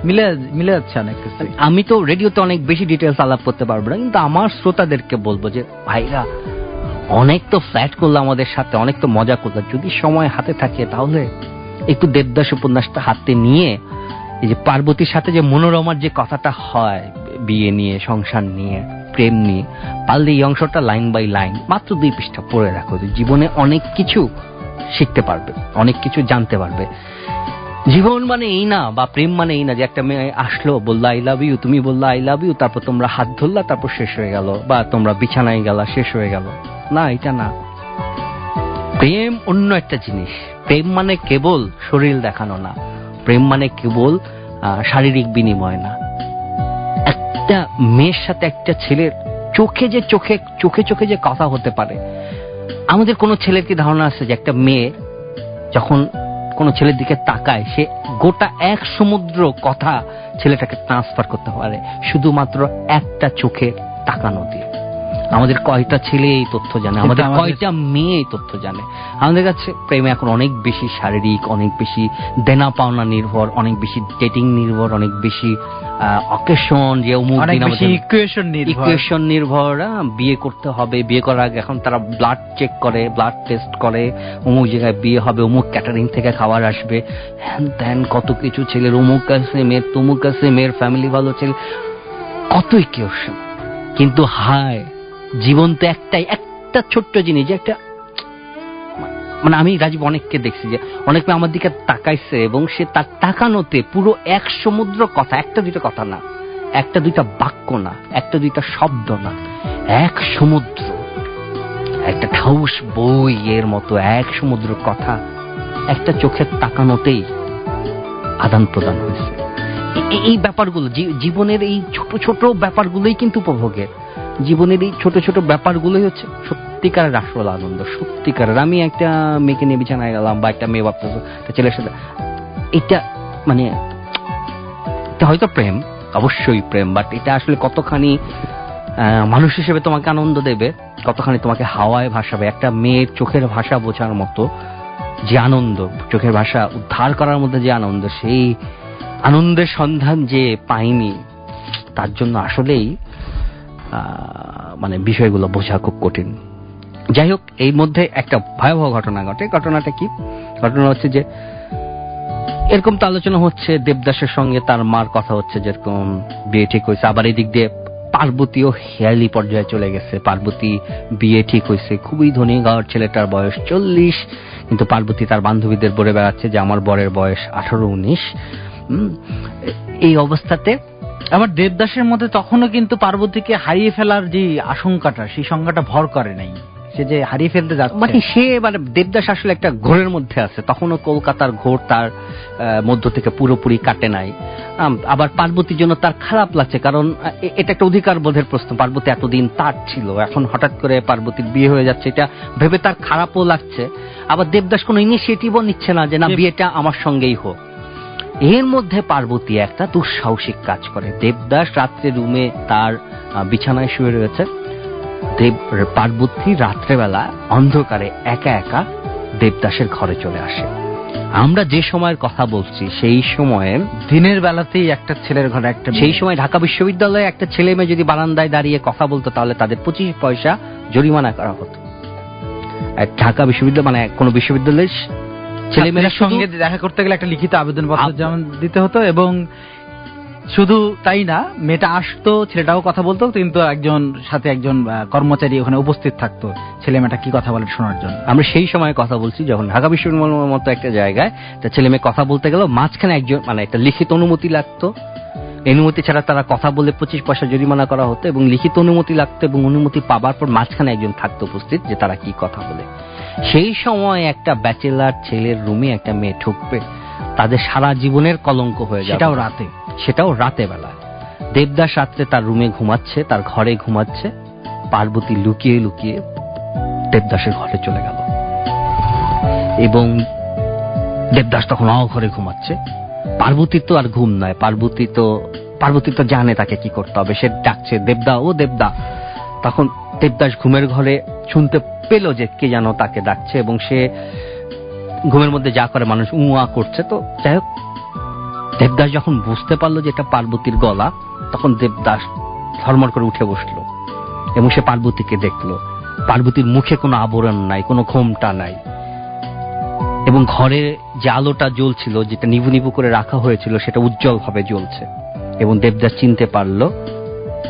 মিলে মিলে যাচ্ছে অনেক কিছু। আমি তো রেডিওতে অনেক বেশি ডিটেলস আলাপ করতে পারব না কিন্তু আমার শ্রোতাদেরকে বলব যে ভাইরা অনেক তো ফ্ল্যাট করল আমাদের সাথে, অনেক তো মজা করল। যদি সময় হাতে থাকে তাহলে একটু দেবদাস উপন্যাসটা হাতে নিয়ে এই যে পার্বতীর সাথে যে মনোরমার যে কথাটা হয়, বিয়ে নিয়ে, সংসার নিয়ে, প্রেম নিয়ে, পারলে এই অংশটা লাইন বাই লাইন মাত্র দুই পৃষ্ঠা পড়ে রাখো। জীবনে অনেক কিছু শিখতে পারবে, অনেক কিছু জানতে পারবে। জীবন মানে এই না, বা প্রেম মানে এই না যে একটা মেয়ে আসলো, বলল আই লাভ ইউ তুমি বলল আই লাভ ইউ তারপর তোমরা হাত ধরলা, তারপর শেষ হয়ে গেল, বা তোমরা বিছানায় গেলা, শেষ হয়ে গেল। না, এটা না। প্রেম অন্য একটা জিনিস। প্রেম মানে কেবল শরীর দেখানো না। প্রেম মানে কেবল শারীরিক বিনিময় না। একটা মেয়ের সাথে একটা ছেলের চোখে যে চোখে চোখে চোখে যে কথা হতে পারে। আমাদের কোনো ছেলের কি ধারণা আছে যে একটা মেয়ে যখন কোনো ছেলের দিকে তাকায়, সে গোটা এক সমুদ্র কথা ছেলেটাকে ট্রান্সফার করতে পারে। শুধুমাত্র একটা চোখে তাকানো দিয়ে আমাদের কয়টা ছেলে এই তথ্য জানে? আমাদের কয়টা মেয়ে এই তথ্য জানে? আমাদের কাছে প্রেম এখন অনেক বেশি শারীরিক অনেক বেশি দেনা পাওনা নির্ভর অনেক বেশি ডেটিং নির্ভর অনেক বেশি অকেশন যে অমুক দিন ইকুয়েশন নির্ভর। ইকুয়েশন নির্ভর বিয়ে করতে হবে বিয়ে করার আগে এখন তারা ব্লাড চেক করে ব্লাড টেস্ট করে অমুক জায়গায় বিয়ে হবে অমুক ক্যাটারিং থেকে খাবার আসবে। হ্যান ত্যান কত কিছু ছেলের অমুক আছে মেয়ের তমুক আছে মেয়ের ফ্যামিলি ভালো ছেলে কত ইকুয়েশন কিন্তু হায় জীবন তো একটাই, একটা ছোট্ট জিনিস যে একটা মানে আমি রাজীব অনেককে দেখছি যে, অনেক আমার দিকে তাকাইছে এবং সে তার তাকানোতে পুরো এক সমুদ্র কথা, একটা দুইটা কথা না, একটা দুইটা বাক্য না, একটা দুইটা শব্দ না, এক সমুদ্র, একটা ঠাউস বই এর মতো এক সমুদ্র কথা, একটা চোখের তাকানোতেই আদান প্রদান হয়েছে। এই ব্যাপারগুলো জীবনের এই ছোট ছোট ব্যাপারগুলোই কিন্তু উপভোগের। জীবনের এই ছোট ছোট ব্যাপারগুলোই হচ্ছে সত্যিকারের আসল আনন্দ, সত্যিকারের। আমি একটা মেয়েকে নিয়ে বিছানায় গেলাম বা একটা মেয়ে ভাবতেছে ছেলের সাথে। এটা মানে এটা হয়তো প্রেম, অবশ্যই প্রেম বাট এটা আসলে কতখানি মানুষ হিসেবে তোমাকে আনন্দ দেবে, কতখানি তোমাকে হাওয়ায় ভাসাবে। একটা মেয়ের চোখের ভাষা বোঝার মতো যে আনন্দ, চোখের ভাষা উদ্ধার করার মধ্যে যে আনন্দ, সেই আনন্দের সন্ধান যে পাইনি, তার জন্য আসলেই মানে বিষয়গুলো বোঝা খুব কঠিন। যাই হোক, এই মধ্যে একটা ভয়াবহ ঘটনা ঘটে। ঘটনাটা কি? ঘটনা হচ্ছে যে এরকম তো আলোচনা হচ্ছে, দেবদাসের সঙ্গে তার মার কথা হচ্ছে যেরকম বিয়ে ঠিক হয়েছে। আবার এদিক দিয়ে পার্বতীও হেয়ালি পর্যায়ে চলে গেছে। পার্বতী বিয়ে ঠিক হয়েছে। খুবই ধনী গাওয়ার ছেলেটার বয়স চল্লিশ। কিন্তু পার্বতী তার বান্ধবীদের বলে বেড়াচ্ছে যে, আমার বরের বয়স আঠারো, উনিশ। এই অবস্থাতে আবার দেবদাসের মধ্যে তখনও কিন্তু পার্বতীকে হারিয়ে ফেলার যে আশঙ্কাটা সেই সংজ্ঞাটা ভর করে নাই। সে যে হারিয়ে ফেলতে যাচ্ছে। মানে সে মানে দেবদাস আসলে একটা ঘোরের মধ্যে আছে। তখনও কলকাতার ঘোর তার মধ্য থেকে পুরোপুরি কাটে নাই। আবার পার্বতীর জন্য তার খারাপ লাগছে কারণ এটা একটা অধিকার বোধের প্রশ্ন। পার্বতী এতদিন তার ছিল এখন হঠাৎ করে পার্বতীর বিয়ে হয়ে যাচ্ছে এটা ভেবে তার খারাপও লাগছে। আবার দেবদাস কোনো ইনিশিয়েটিভও নিচ্ছে না যে না বিয়েটা আমার সঙ্গেই হোক। এর মধ্যে পার্বতী একটা দুঃসাহসিক কাজ করে। দেবদাস রাত্রে রুমে তার বিছানায় শুয়ে রয়েছে। দেব পার্বতী রাত্রেবেলা অন্ধকারে একা একা দেবদাসের ঘরে চলে আসে। আমরা যে সময়ের কথা বলছি সেই সময়ের দিনের বেলাতেই একটা ছেলের ঘরে একটা সেই সময় ঢাকা বিশ্ববিদ্যালয়ে একটা ছেলে মেয়ে যদি বারান্দায় দাঁড়িয়ে কথা বলতো তাহলে তাদের পঁচিশ পয়সা জরিমানা করা হতো। ঢাকা বিশ্ববিদ্যালয় মানে কোনো বিশ্ববিদ্যালয়ের ছেলেমেয়েরা সঙ্গে দেখা করতে গেলে একটা লিখিত আবেদনপত্র আব- যেমন দিতে হতো এবং শুধু তাই না মেয়েটা আসতো ছেলেটাও কথা বলতো কিন্তু একজন সাথে একজন কর্মচারী ওখানে উপস্থিত থাকতো ছেলে মেয়েটা কি কথা বলে শোনার জন্য। আমরা সেই সময় কথা বলছি যখন ঢাকা বিশ্ববিদ্যালয়ের মতো একটা জায়গায় তা ছেলে মেয়ে কথা বলতে গেল মাঝখানে একজন মানে একটা লিখিত অনুমতি লাগতো। অনুমতি ছাড়া তারা কথা বলে পঁচিশ পয়সা জরিমানা করা হতো এবং লিখিত অনুমতি লাগতো এবং অনুমতি পাবার পর মাঝখানে একজন থাকতো উপস্থিত যে তারা কি কথা বলে। সেই সময় একটা ব্যাচেলার ছেলের রুমে একটা মেয়ে ঢুকবে তাদের সারা জীবনের কলঙ্ক হয়ে যাবে। সেটাও রাতে। সেটাও রাতে বেলায় দেবদাস রাত্রে তার রুমে ঘুমাচ্ছে তার ঘরে ঘুমাচ্ছে। পার্বতী লুকিয়ে লুকিয়ে দেবদাসের ঘরে চলে গেল। এবং দেবদাস তখন ঘরে ঘুমাচ্ছে। পার্বতীর তো আর ঘুম নয় পার্বতী তো পার্বতী তো জানে তাকে কি করতে হবে। সে ডাকছে দেবদা ও দেবদা। তখন দেবদাস ঘুমের ঘরে শুনতে পেল যে কে যেন তাকে ডাকছে এবং সে ঘুমের মধ্যে যা করে মানুষ উয়া করছে। তো যাই হোক, দেবদাস যখন বুঝতে পারল যে এটা পার্বতীর গলা, তখন দেবদাস ধর্মর করে উঠে বসল এবং সে পার্বতীকে দেখল। পার্বতীর মুখে কোনো আবরণ নাই, কোনো ঘোমটা নাই এবং ঘরে যে আলোটা জ্বলছিল, যেটা নিভু নিভু করে রাখা হয়েছিল, সেটা উজ্জ্বল ভাবে জ্বলছে এবং দেবদাস চিনতে পারল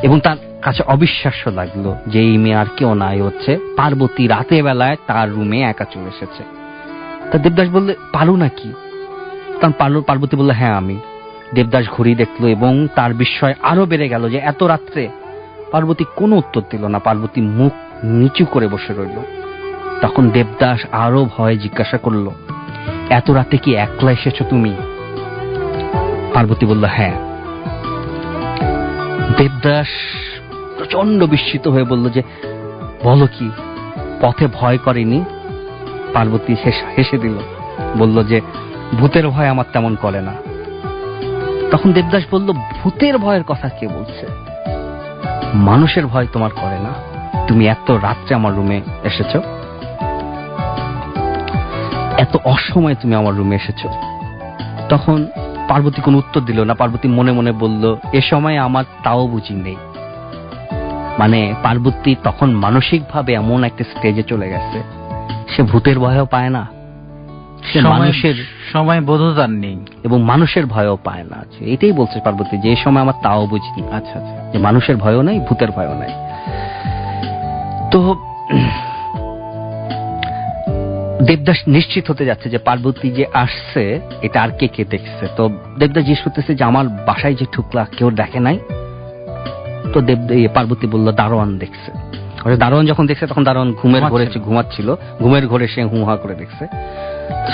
এবং তার কাছে অবিশ্বাস্য লাগল যে এই মেয়ে আর কেউ নাই, হচ্ছে পার্বতী রাতে বেলায় তার রুমে একা চলে এসেছে। তা দেবদাস বললে, পারো নাকি? তখন পার্ল- পার্বতী বলল হ্যাঁ আমি। দেবদাস ঘড়ি দেখল এবং তার বিস্ময় আরও বেড়ে গেল যে এত রাত্রে পার্বতী কোনো উত্তর দিল না। পার্বতী মুখ নিচু করে বসে রইল। তখন দেবদাস আরও ভয়ে জিজ্ঞাসা করল, এত রাতে কি একলা এসেছ তুমি? পার্বতী বলল হ্যাঁ। দেবদাস প্রচণ্ড বিস্মিত হয়ে বলল যে, বলো কি, পথে ভয় করেনি? পার্বতী হেস- দিল, বলল যে, ভূতের ভয় আমার তেমন করে না। তখন দেবদাস বলল, ভূতের ভয়ের কথা কে বলছে? মানুষের ভয় তোমার করে না। তুমি এত রাত্রে আমার রুমে এসেছ? এত অসময়ে তুমি আমার রুমে এসেছ? তখন পার্বতী কোনো উত্তর দিল না। পার্বতী মনে মনে বলল, এ সময় আমার তাও বুঝি নেই। মানে পার্বতী তখন মানসিকভাবে এমন একটা স্টেজে চলে গেছে। সে ভূতের ভয়ও পায় না। সে মানুষের সময় বোধতার নেই। এবং মানুষের ভয়ও পায় না। এটাই বলছে পার্বতী যে সময় আমার তাও বুঝিনি। আচ্ছা আচ্ছা যে মানুষের ভয়ও নাই ভূতের ভয়ও নাই। তো দেবদাস নিশ্চিত হতে যাচ্ছে যে পার্বতী যে আসছে এটা আর কে কে দেখছে? তো দেবদাস জিজ্ঞেস করতেছে যে আমার বাসায় যে ঠুকলা কেউ দেখে নাই? তো দেব পার্বতী বলল দারোয়ান দেখছে। দারোয়ান যখন দেখছে তখন দারোয়ান ঘুমের ঘরে ঘুমাচ্ছিল। ঘুমের ঘরে সে হুহা করে দেখছে।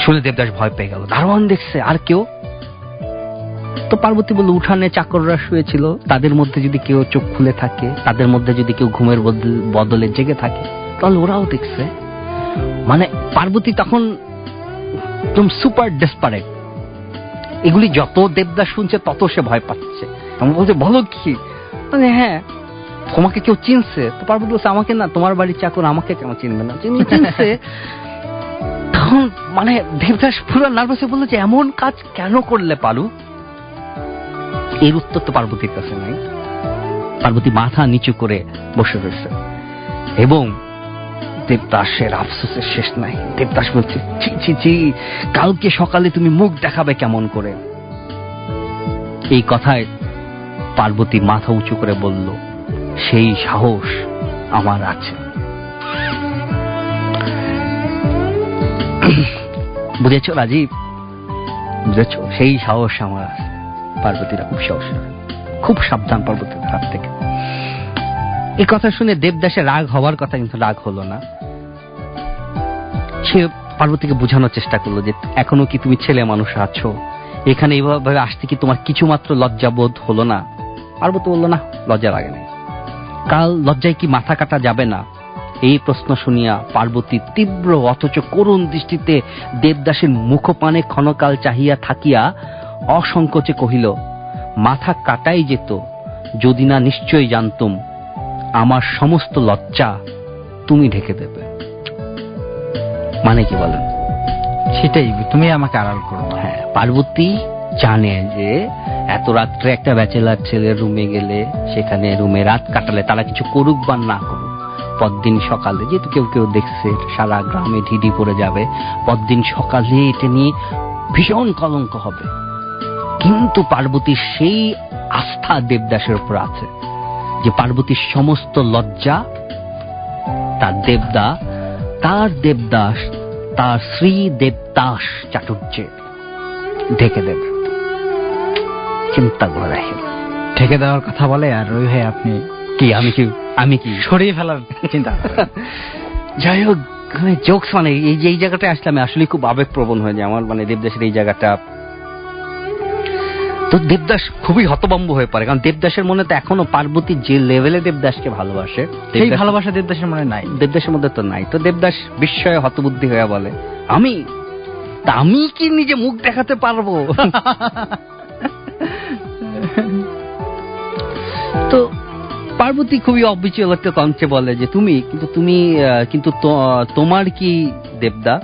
শুনে দেবদাস ভয় পেয়ে গেল দারোয়ান দেখছে আর কেউ? তো পার্বতী বলল উঠানে চাকররা শুয়েছিল। তাদের মধ্যে যদি কেউ চোখ খুলে থাকে তাদের মধ্যে যদি কেউ ঘুমের বদলে জেগে থাকে তাহলে ওরাও দেখছে। মানে পার্বতী তখন একদম সুপার ডেসপারেট। এগুলি যত দেবদাস শুনছে তত সে ভয় পাচ্ছে। আমি বলছে বলো কি? মানে হ্যাঁ। তোমাকে কেউ চিনছে? তো পার্বতী বলছে আমাকে না তোমার বাড়ির চাকর আমাকে কেন চিনবে না? চিনছে [laughs] তখন মানে দেবদাস পুরো নার্ভাস হয়ে বলল যে এমন কাজ কেন করলে পারু? এর উত্তর তো পার্বতীর কাছে নাই। পার্বতী মাথা নিচু করে বসে রয়েছে। এবং দেবদাসের আফসোসের শেষ নাই। দেবদাস বলছে ছি ছি ছি কালকে সকালে তুমি মুখ দেখাবে কেমন করে? এই কথায় পার্বতী মাথা উঁচু করে বলল, সেই সাহস আমার আছে। [clears throat] বুঝেছ রাজীব? বুঝেছ? সেই সাহস আমার আছে। পার্বতীরা খুব সাহস খুব সাবধান পার্বতীর হাত থেকে। এই কথা শুনে দেবদাসের রাগ হওয়ার কথা কিন্তু রাগ হলো না। সে পার্বতীকে বোঝানোর চেষ্টা করল যে, এখনও কি তুমি ছেলে মানুষ আছো? এখানে এইভাবে আসতে কি তোমার কিছু মাত্র লজ্জাবোধ হলো না? পার্বতী বলল না লজ্জা লাগে না কাল লজ্জায় কি মাথা কাটা যাবে না? এই প্রশ্ন শুনিয়া পার্বতী তীব্র অথচ করুণ দৃষ্টিতে দেবদাসের মুখপানে ক্ষণকাল চাহিয়া থাকিয়া অসংকোচে কহিল মাথা কাটাই যেত যদি না নিশ্চয়ই জানতুম আমার সমস্ত লজ্জা তুমি ঢেকে দেবে। মানে কি বলেন? সেটাই তুমি আমাকে আড়াল করো। হ্যাঁ পার্বতী জানে যে এত রাত্রে একটা ব্যাচেলার ছেলের রুমে গেলে, সেখানে রুমে রাত কাটালে তারা কিছু করুক বা না করুক, পরদিন সকালে, যেহেতু কেউ কেউ দেখছে, সারা গ্রামে ঢিডি পড়ে যাবে, পরদিন সকালে এটা নিয়ে ভীষণ কলঙ্ক হবে। কিন্তু পার্বতীর সেই আস্থা দেবদাসের উপর আছে, যে পার্বতীর সমস্ত লজ্জা, তার দেবদা, তার দেবদাস, তার শ্রী দেবদাস চাটুর্যে ঢেকে দেবে। চিন্তা করে রাখেন। ঠেকে দেওয়ার কথা বলে আর ওই হয়ে আপনি কি আমি কি আমি কি? সরিয়ে ফেলার চিন্তা যাই হোক জোকস মানে এই যে এই জায়গাটা আসলে আমি আসলে খুব আবেগপ্রবণ হয়ে যায় আমার মানে দেবদাসের এই জায়গাটা। তো দেবদাস খুবই হতবম্ব হয়ে পড়ে কারণ দেবদাসের মনে তো এখনও পার্বতী যে লেভেলে দেবদাসকে ভালোবাসে সেই ভালোবাসা দেবদাসের মনে নাই। দেবদাসের মধ্যে তো নাই। তো দেবদাস বিস্ময়ে হতবুদ্ধি হয়ে বলে আমি? তা আমি কি নিজে মুখ দেখাতে পারব? [laughs] [laughs] তো পার্বতী খুবই অবিচল একটা কণ্ঠে বলে যে তুমি, কিন্তু তুমি কিন্তু তোমার কি দেবদা?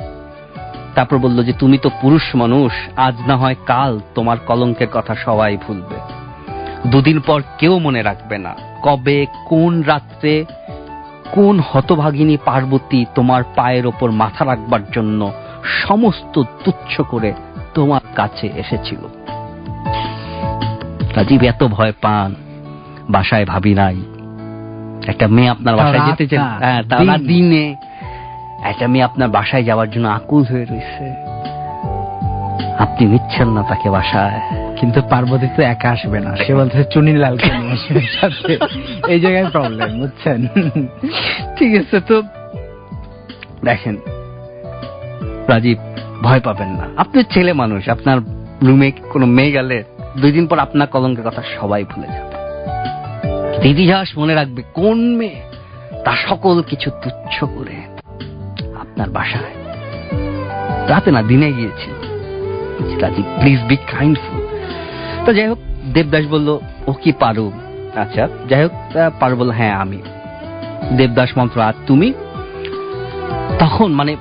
তারপর বলল যে তুমি তো পুরুষ মানুষ, আজ না হয় কাল তোমার কলঙ্কের কথা সবাই ভুলবে। দুদিন পর কেউ মনে রাখবে না, কবে, কোন রাত্রে, কোন হতভাগিনী পার্বতী তোমার পায়ের ওপর মাথা রাখবার জন্য সমস্ত তুচ্ছ করে তোমার কাছে এসেছিল। রাজীব এত ভয় পান বাসায় ভাবি নাই। একটা মেয়ে আপনার বাসায় যেতে চান হ্যাঁ তারা দিনে একটা মেয়ে আপনার বাসায় যাওয়ার জন্য আকুল হয়ে রয়েছে। আপনি নিচ্ছেন না তাকে বাসায়। কিন্তু পার্বতী তো একা আসবে না। সে বলছে চুনিলালকে নিয়ে আসবে সাথে। এই জায়গায় প্রবলেম বুঝছেন? ঠিক আছে তো দেখেন রাজীব ভয় পাবেন না। আপনি ছেলে মানুষ আপনার রুমে কোনো মেয়ে গেলে দুই দিন পর আপনার কলঙ্কের কথা সবাই ভুলে যাবে। ইতিহাস মনে রাখবে কোন মেয়ে? তা সকল কিছু তুচ্ছ করে আপনার বাসায়। রাতে না দিনে গিয়েছিল। প্লিজ বি কাইন্ডফুল তো যাই হোক দেবদাস বলল ও কি পারু আচ্ছা যাই হোক পারু বলল হ্যাঁ আমি। দেবদাস মন্ত্র আর তুমি? তখন মানে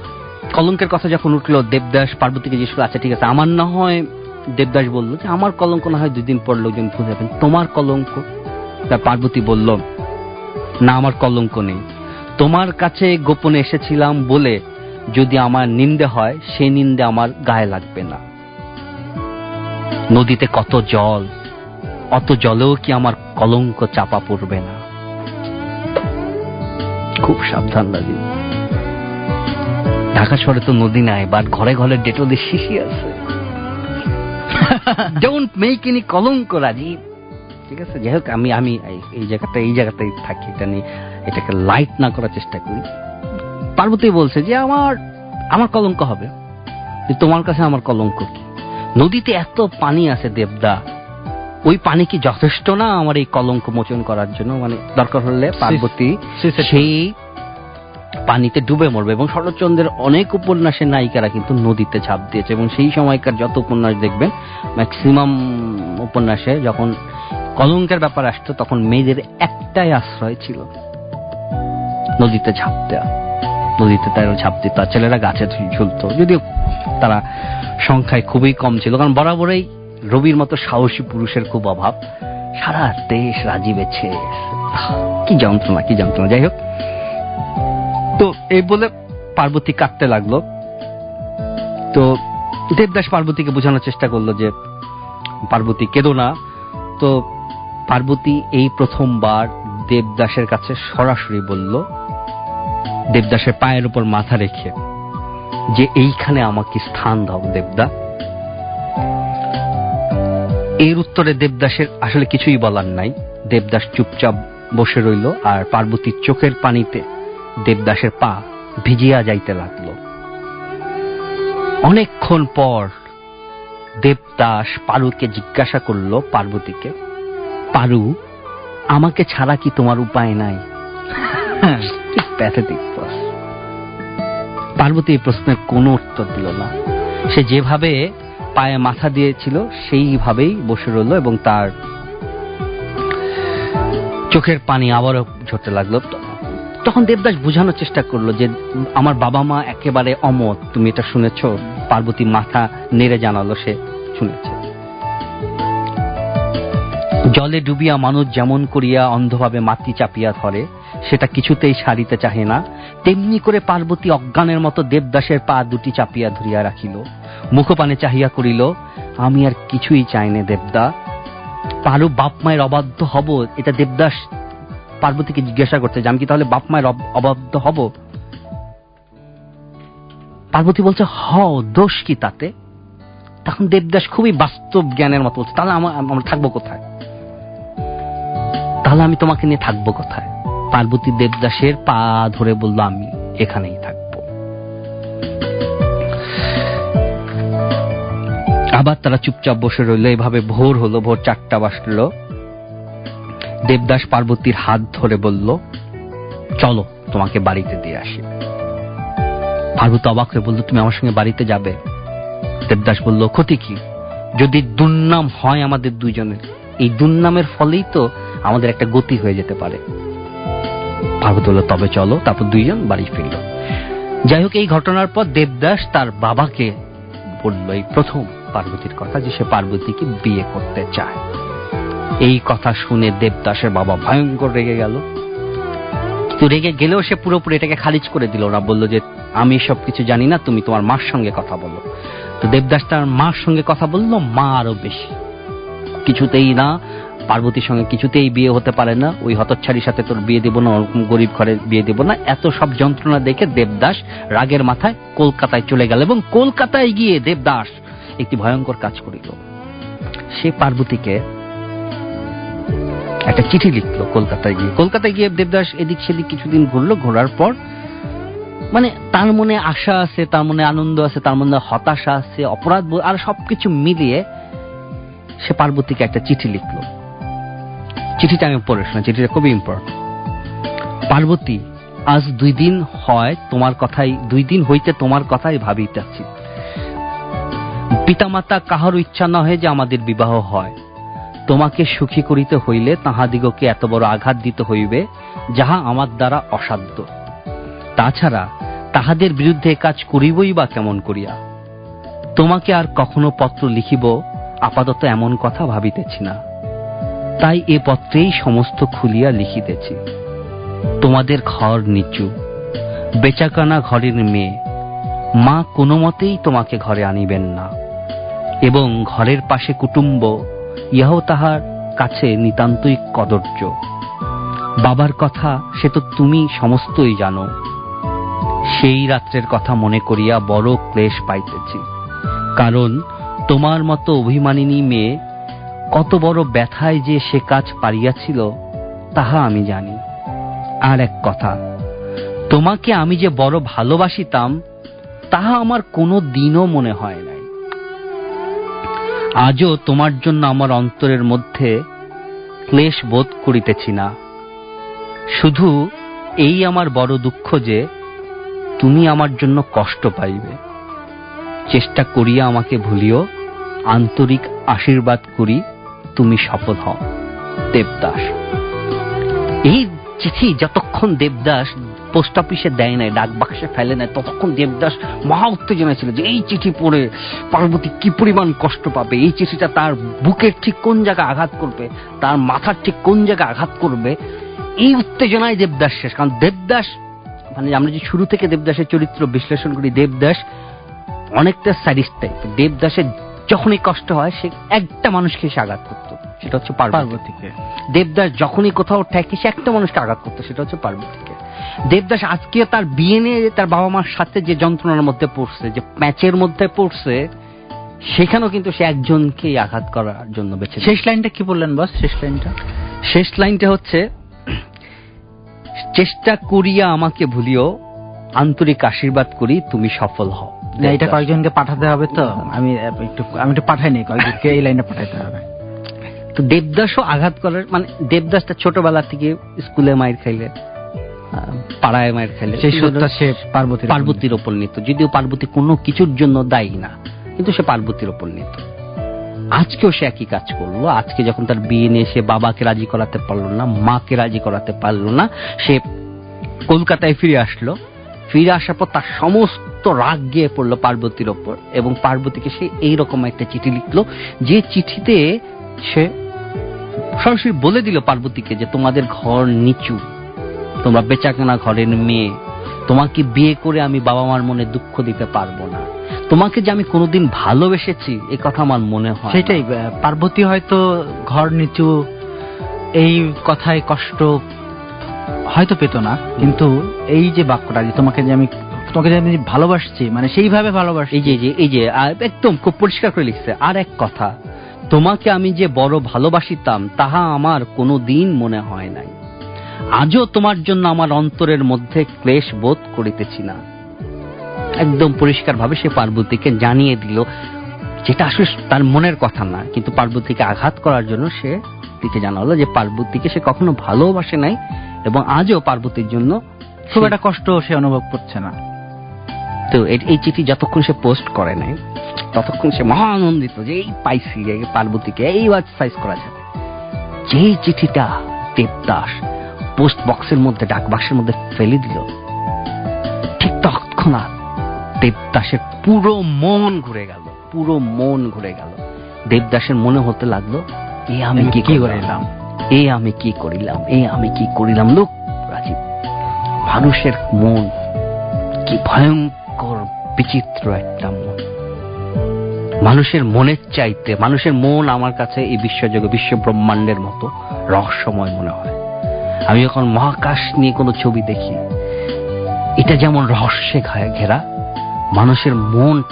কলঙ্কের কথা যখন উঠল দেবদাস পার্বতীকে জিজ্ঞেস করল, আচ্ছা ঠিক আছে আমার না হয় দেবদাস বলল যে, আমার কলঙ্ক না হয় দুদিন পর লোকজন ভুলে যাবেন তোমার কলঙ্ক? তা পার্বতী বলল, না, আমার কলঙ্ক নেই। তোমার কাছে গোপনে এসেছিলাম বলে যদি আমার নিন্দে হয় সেই নিন্দে আমার গায়ে লাগবে না। নদীতে কত জল, অত জলেও কি আমার কলঙ্ক চাপা পড়বে না? খুব সাবধান লাগে। ঢাকা শহরে তো নদী নাই, বাট ঘরে ঘরে ডেটলের শিশি আছে। ডোন্ট মেক এনি কলঙ্ক রাজীব ঠিক আছে? যাই হোক আমি আমি এই- জায়গাটা এই জায়গাটাই থাকি এটা নিয়ে এটাকে লাইট না করার চেষ্টা করি। পার্বতী বলছে যে আমার আমার কলঙ্ক হবে। তোমার কাছে আমার কলঙ্ক কি? নদীতে এত পানি আছে দেবদা। ওই পানি কি যথেষ্ট না আমার এই কলঙ্ক মোচন করার জন্য? মানে দরকার হলে পার্বতী সেই পানিতে ডুবে মরবে এবং শরৎচন্দ্রের অনেক উপন্যাসের নায়িকারা কিন্তু নদীতে ঝাঁপ দিয়েছে এবং সেই সময়কার যত উপন্যাস দেখবেন ম্যাক্সিমাম উপন্যাসে যখন কলঙ্কের ব্যাপার আসতো, তখন মেয়েদের একটাই আশ্রয় ছিল নদীতে ঝাঁপ দেওয়া। নদীতে তারা ঝাঁপ দিত, আর ছেলেরা গাছে ঝুলতো। যদিও তারা সংখ্যায় খুবই কম ছিল, কারণ বরাবরই রবির মতো সাহসী পুরুষের খুব অভাব। সারা দেশ রাজি বেছে। কি যন্ত্রণা কি যন্ত্রণা। যাই হোক তো এই বলে পার্বতী কাঁদতে লাগল। তো দেবদাস পার্বতীকে বোঝানোর চেষ্টা করল যে, পার্বতী কেঁদো না। তো পার্বতী এই প্রথমবার দেবদাসের কাছে সরাসরি বলল, দেবদাসের পায়ের উপর মাথা রেখে যে, এইখানে আমাকে স্থান দাও দেবদা। এর উত্তরে দেবদাসের আসলে কিছুই বলার নাই। দেবদাস চুপচাপ বসে রইল আর পার্বতীর চোখের পানিতে দেবদাসের পা ভিজিয়া যাইতে লাগল। অনেকক্ষণ পর দেবদাস পারুকে জিজ্ঞাসা করল, পার্বতীকে, পারু, আমাকে ছাড়া কি তোমার উপায় নাই? [laughs] পার্বতী এই প্রশ্নের কোনো উত্তর দিল না। সে যেভাবে পায়ে মাথা দিয়েছিল, সেইভাবেই বসে রইল এবং তার চোখের পানি আবারও ঝরতে লাগল। তখন দেবদাস বোঝানোর চেষ্টা করল যে, আমার বাবা মা একেবারে অমত তুমি এটা শুনেছ? পার্বতী মাথা নেড়ে জানালো সে, শুনেছে। জলে ডুবিয়া মানুষ যেমন করিয়া অন্ধভাবে মাটি চাপিয়া ধরে, সেটা কিছুতেই সারিতে চাহে না। তেমনি করে পার্বতী অজ্ঞানের মতো দেবদাসের পা দুটি চাপিয়া ধরিয়া রাখিল। মুখপানে চাহিয়া করিল, আমি আর কিছুই চাই নে দেবদা। পারু বাপ মায়ের অবাধ্য হব, এটা দেবদাস পার্বতীকে জিজ্ঞাসা করছে যে, আমি কি তাহলে বাপ মায়ের অবাধ্য হব? পার্বতী বলছে হ দোষ কি তাতে? তখন দেবদাস খুবই বাস্তব জ্ঞানের মতো বলছে, তাহলে আমার থাকব কোথায়? তাহলে আমি তোমাকে নিয়ে থাকব কোথায়? পার্বতী দেবদাসের পা ধরে বলল, আমি এখানেই থাকব। আবার তারা চুপচাপ বসে রইল। এভাবে ভোর হলো, ভোর চারটা বাজলো। দেবদাস পার্বতীর হাত ধরে বলল, চলো, তোমাকে বাড়িতে দিয়ে আসি। পার্বতী অবাক হয়ে বলল, তুমি আমার সঙ্গে বাড়িতে যাবে? দেবদাস বলল, ক্ষতি কি? যদি দুর্নাম হয় আমাদের দুইজনের, এই দুর্নামের ফলেই তো আমাদের একটা গতি হয়ে যেতে পারে। পার্বতী বলল, তবে চলো। তারপর দুইজন বাড়ি ফিরল। যাই হোক, এই ঘটনার পর দেবদাস তার বাবাকে বলল, এই প্রথম পার্বতীর কথা যে সে পার্বতীকে বিয়ে করতে চায়। এই কথা শুনে দেবদাসের বাবা ভয়ঙ্কর রেগে গেল। কিন্তু রেগে গেলেও সে পুরোপুরি এটাকে খারিজ করে দিল। না বলল যে, আমি সব কিছু জানি না, তুমি তোমার মার সঙ্গে কথা বলো। তো দেবদাস তার মার সঙ্গে কথা বলল, মা আরও বেশি। কিছুতেই না, পার্বতীর সঙ্গে কিছুতেই বিয়ে হতে পারে না। ওই হতচ্ছাড়ির সাথে তোর বিয়ে দেবো না, ওরকম গরিব ঘরে বিয়ে দেবো না। এত সব যন্ত্রণা দেখে দেবদাস রাগের মাথায় কলকাতায় চলে গেল এবং কলকাতায় গিয়ে দেবদাস একটি ভয়ঙ্কর কাজ করিল। সে পার্বতীকে একটা চিঠি লিখলো কলকাতায় গিয়ে। কলকাতায় গিয়ে দেবদাস এদিক সেদিক কিছুদিন ঘুরলো, ঘোরার পর মানে তার মনে আশা আছে, তার মনে আনন্দ আছে, তার মনে হতাশা আছে, অপরাধ আর সবকিছু মিলিয়ে সে পার্বতীকে একটা চিঠি লিখলো। চিঠিটা আমি পড়ে শোনা চিঠিটা খুবই ইম্পর্টেন্ট পার্বতী, আজ দুই দিন হয় তোমার কথাই দুই দিন হইতে তোমার কথাই ভাবিতেছি। পিতামাতা কাহার ইচ্ছা নহে যে আমাদের বিবাহ হয়। তোমাকে সুখী করিতে হইলে তাহাদিগকে এত বড় আঘাত দিতে হইবে, যাহা আমার দ্বারা অসাধ্য। তাছাড়া তাহাদের বিরুদ্ধে কাজ করিবই বা কেমন করিয়া? তোমাকে আর কখনো পত্র লিখিব আপাতত এমন কথা ভাবিতেছি না। তাই এ পত্রেই সমস্ত খুলিয়া লিখিতেছি। তোমাদের ঘর নিচু, বেচাকানা ঘরের মেয়ে, মা কোনো মতেই তোমাকে ঘরে আনিবেন না। এবং ঘরের পাশে কুটুম্ব ইহাও তাহার কাছে নিতান্তই কদর্য। বাবার কথা সে তো তুমি সমস্তই জানো। সেই রাত্রের কথা মনে করিয়া বড় ক্লেশ পাইতেছি। কারণ তোমার মতো অভিমানিনী মেয়ে কত বড় ব্যথায় যে সে কাজ পারিয়াছিল, তাহা আমি জানি। আর এক কথা, তোমাকে আমি যে বড় ভালোবাসিতাম, তাহা আমার কোনো দিনও মনে হয় নাই। আজও তোমার জন্য আমার অন্তরের মধ্যে ক্লেশ বোধ করিতেছি না। শুধু এই আমার বড় দুঃখ যে তুমি আমার জন্য কষ্ট পাইবে। চেষ্টা করিয়া আমাকে ভুলিও, আন্তরিক আশীর্বাদ করি তুমি সফল হও। দেবদাস। এই চিঠি যতক্ষণ দেবদাস পোস্ট অফিসে দেয় নাই ডাক বাক্সে ফেলে নাই। ততক্ষণ দেবদাস মহা উত্তেজনা ছিল যে এই চিঠি পড়ে পার্বতী কি পরিমাণ কষ্ট পাবে? এই চিঠিটা তার বুকের ঠিক কোন জায়গায় আঘাত করবে? তার মাথার ঠিক কোন জায়গায় আঘাত করবে? এই উত্তেজনায় দেবদাস শেষ। কারণ দেবদাস মানে আমরা যে শুরু থেকে দেবদাসের চরিত্র বিশ্লেষণ করি দেবদাস অনেকটা স্যাডিস্ট টাইপ দেবদাসের যখনই কষ্ট হয় সে একটা মানুষকে সে আঘাত করতো। সেটা হচ্ছে পার্বতীকে। দেবদাস যখনই কোথাও ঠেকে সে একটা মানুষকে আঘাত করতো সেটা হচ্ছে পার্বতীকে। দেবদাস আজকে তার বিয়ে নিয়ে তার বাবা মার সাথে যে যন্ত্রণার মধ্যে পড়ছে যে প্যাচের মধ্যে পড়ছে সেখানেও কিন্তু সে একজনকেই আঘাত করার জন্য বেঁচে শেষ লাইনটা কি বললেন বস? শেষ লাইনটা? শেষ লাইনটা হচ্ছে চেষ্টা করিয়া আমাকে ভুলিও আন্তরিক আশীর্বাদ করি তুমি সফল হও। এটা কয়েকজনকে পাঠাতে হবে তো। আমি একটু আমি একটু পাঠাই নি কয়েকজনকে এই লাইনটা পাঠাইতে হবে। তো দেবদাসও আঘাত করার মানে দেবদাসটা ছোটবেলা থেকে স্কুলে মায়ের খাইলে। পাড়ায় মায়ের খাইলে সেই শ্রদ্ধা সে পার্বতীর পার্বতীর ওপর নিত। যদিও পার্বতী কোনো কিছুর জন্য দায়ী না কিন্তু সে পার্বতীর ওপর নিত। আজকেও সে একই কাজ করল। আজকে যখন তার বিয়ে নিয়ে সে বাবাকে রাজি করাতে পারল না মাকে রাজি করাতে পারল না সে কলকাতায় ফিরে আসলো। ফিরে আসার পর তার সমস্ত রাগ গিয়ে পড়ল পার্বতীর ওপর এবং পার্বতীকে সে এইরকম একটা চিঠি লিখলো যে চিঠিতে সে সরাসরি বলে দিল পার্বতীকে যে তোমাদের ঘর নিচু। তোমরা বেচাকেনা ঘরের মেয়ে। তোমাকে বিয়ে করে আমি বাবা মার মনে দুঃখ দিতে পারব না। তোমাকে যে আমি কোনোদিন ভালোবেসেছি এ কথা আমার মনে হয় সেটাই পার্বতী হয়তো ঘর নিচু এই কথায় কষ্ট হয়তো পেত না কিন্তু এই যে বাক্যটা যে তোমাকে যে আমি তোমাকে যে আমি ভালোবাসছি মানে সেইভাবে ভালোবাসি এই যে এই যে এই যে একদম খুব পরিষ্কার করে লিখছে। আর এক কথা তোমাকে আমি যে বড় ভালোবাসিতাম তাহা আমার কোনো দিন মনে হয় নাই। আজও তোমার জন্য আমার অন্তরের মধ্যে ক্লেশ বোধ করিতেছি না। একদম পরিষ্কার ভাবে সে পার্বতীকে জানিয়ে দিল যেটা আসলে তার মনের কথা না কিন্তু পার্বতীকে আঘাত করার জন্য সে দিকে জানালো যে পার্বতীকে সে কখনো ভালোবাসে নাই এবং আজও পার্বতীর জন্য খুব একটা কষ্ট সে অনুভব করছে না। তো এই- চিঠি যতক্ষণ সে পোস্ট করে নাই ততক্ষণ সে মহা আনন্দিত যে এই পাইছি পার্বতীকে এইবার সাইজ করা যাবে। যেই চিঠিটা দেবদাস পোস্ট বক্সের মধ্যে ডাক বাক্সের মধ্যে ফেলে দিল। ঠিক তৎক্ষণাৎ দেবদাসের পুরো মন ঘুরে গেল পুরো মন ঘুরে গেল। দেবদাসের মনে হতে লাগল এ আমি কি কি করিলাম? এ আমি কি করিলাম? এ আমি কি করিলাম? লোক রাজীব মানুষের মন কি ভয়ঙ্কর বিচিত্র একটা মন। মানুষের মনের চাইতে মানুষের মন আমার কাছে এই বিশ্বজগে বিশ্ব ব্রহ্মাণ্ডের মতো রহস্যময় মনে হয়। আমি যখন মহাকাশ নিয়ে কোনো ছবি দেখি। এটা যেমন রহস্যে ঘেরা, মানুষের মন,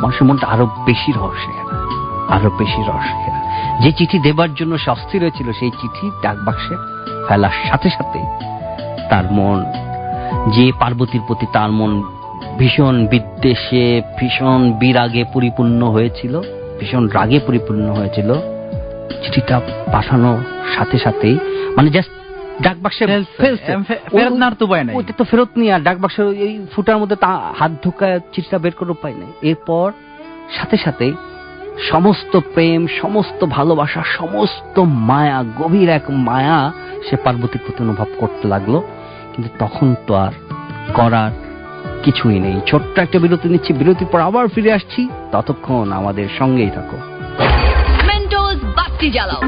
মানুষের মনটা আরও বেশি রহস্য ঘেরা, আরও বেশি রহস্য ঘেরা। যে চিঠি দেবার জন্য সে অস্থির হয়েছিল, সেই চিঠি ডাক বাক্সে ফেলার সাথে সাথে তার মন, যে পার্বতীর প্রতি তার মন ভীষণ বিদ্বেষে, ভীষণ বিরাগে পরিপূর্ণ হয়েছিল, ভীষণ রাগে পরিপূর্ণ হয়েছিল, চিঠিটা পাঠানোর সাথে সাথেই মানে জাস্ট ডাক বাক্সে ফেলছে। ফেরত নেওয়ার তো উপায় নাই। ওইটা তো ফেরত নিয়ে আর ডাক বাক্স এই ফুটার মধ্যে তা হাত ঢুকায় চিঠিটা বের করার উপায় নেই। এরপর সাথে সাথে সমস্ত প্রেম সমস্ত ভালোবাসা সমস্ত মায়া গভীর এক মায়া সে পার্বতীর প্রতি অনুভব করতে লাগল। কিন্তু তখন তো আর করার কিছুই নেই। ছোট্ট একটা বিরতি নিচ্ছি। বিরতির পর আবার ফিরে আসছি। ততক্ষণ আমাদের সঙ্গেই থাকো। বাতি জ্বালাও।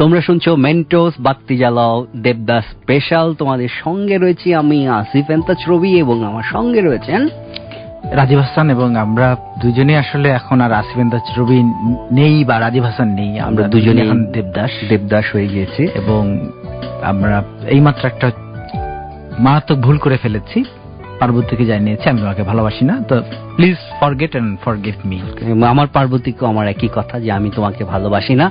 তোমরা শুনছো মেন্টোস বাত্তি জ্বালাও দেবদাস স্পেশাল তোমাদের সঙ্গে রয়েছি আমি আসিফ এন্তাজ রবি এবং আমার সঙ্গে রয়েছেন রাজীব হাসান এবং আমরা দুজনে আসলে এখন আর আসিফেন দাস রবি নেই বা রাজীব হাসান নেই। আমরা দুজনে এখন দেবদাস। দেবদাস হয়ে গিয়েছি। এবং আমরা এইমাত্র একটা মারাত্মক ভুল করে ফেলেছি। পার্বতীকে জানিয়েছি, আমি তোমাকে ভালোবাসি না, তো please forget and forgive me আমার পার্বতীকেও আমার একই কথা যে আমি তোমাকে ভালোবাসি না।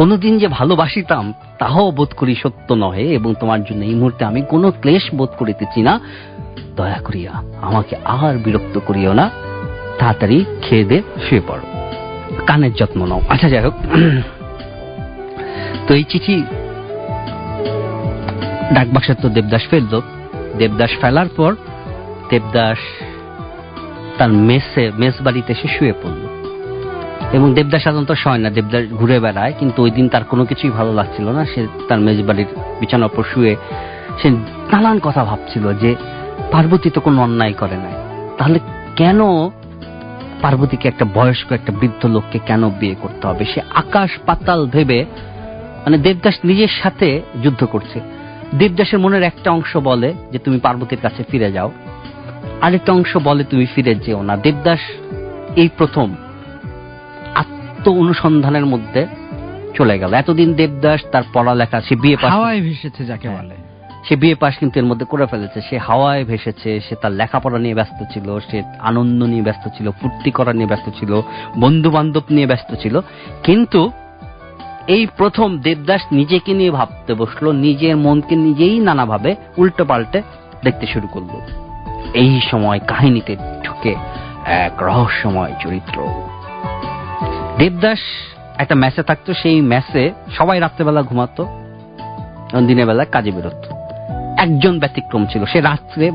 কোনোদিন যে ভালোবাসিতাম, তাহাও বোধ করি সত্য নহে, এবং তোমার জন্য এই মুহূর্তে আমি কোনো ক্লেশ বোধ করিতেছি না। দয়া করিয়া আমাকে আর বিরক্ত করিও না। তাড়াতাড়ি খেয়ে দে, শুয়ে পড়ো। কানের যত্ন নাও। আচ্ছা যাই হোক। তো এই চিঠি ডাকবাক্সের তো দেবদাস ফেলল। দেবদাস ফেলার পর দেবদাস তার মেসে, মেস বাড়িতে এসে শুয়ে পড়ল। এবং দেবদাস সাধারণত শয় না দেবদাস ঘুরে বেড়ায়, কিন্তু ওই দিন তার কোনো কিছুই ভালো লাগছিল না। সে তার মেজ বাড়ির বিছানার উপর শুয়ে সে নানান কথা ভাবছিল যে পার্বতী তো কোনো অন্যায় করে নাই। তাহলে কেন পার্বতীকে একটা বয়স্ক একটা বৃদ্ধ লোককে কেন বিয়ে করতে হবে? সে আকাশ পাতাল ভেবে মানে দেবদাস নিজের সাথে যুদ্ধ করছে। দেবদাসের মনের একটা অংশ বলে যে, তুমি পার্বতীর কাছে ফিরে যাও। আরেকটা অংশ বলে তুমি ফিরে যেও না। দেবদাস এই প্রথম আত্ম অনুসন্ধানের মধ্যে চলে গেল। এতদিন দেবদাস তার পড়ালেখা সে বিয়ে পাশ হাওয়ায় ভেসেছে যাকে বলে। সে বিয়ে পাশ কিন্তু এর মধ্যে করে ফেলেছে। সে হাওয়ায় ভেসেছে সে তার লেখাপড়া নিয়ে ব্যস্ত ছিল সে আনন্দ নিয়ে ব্যস্ত ছিল ফুর্তি করা নিয়ে ব্যস্ত ছিল বন্ধু বান্ধব নিয়ে ব্যস্ত ছিল। কিন্তু এই প্রথম দেবদাস নিজেকে নিয়ে ভাবতে বসল নিজের মনকে নিজেই নানাভাবে উল্টো পাল্টে দেখতে শুরু করল। এই সময় কাহিনীতে ঢুকে এক রহস্যময় চরিত্র। দেবদাস একটা ম্যাচে থাকতো সেই ম্যাচে সবাই রাত্রেবেলা ঘুমাতো দিনের বেলা কাজে বেরোতো। একজন ব্যতিক্রম ছিল সে রাত্রে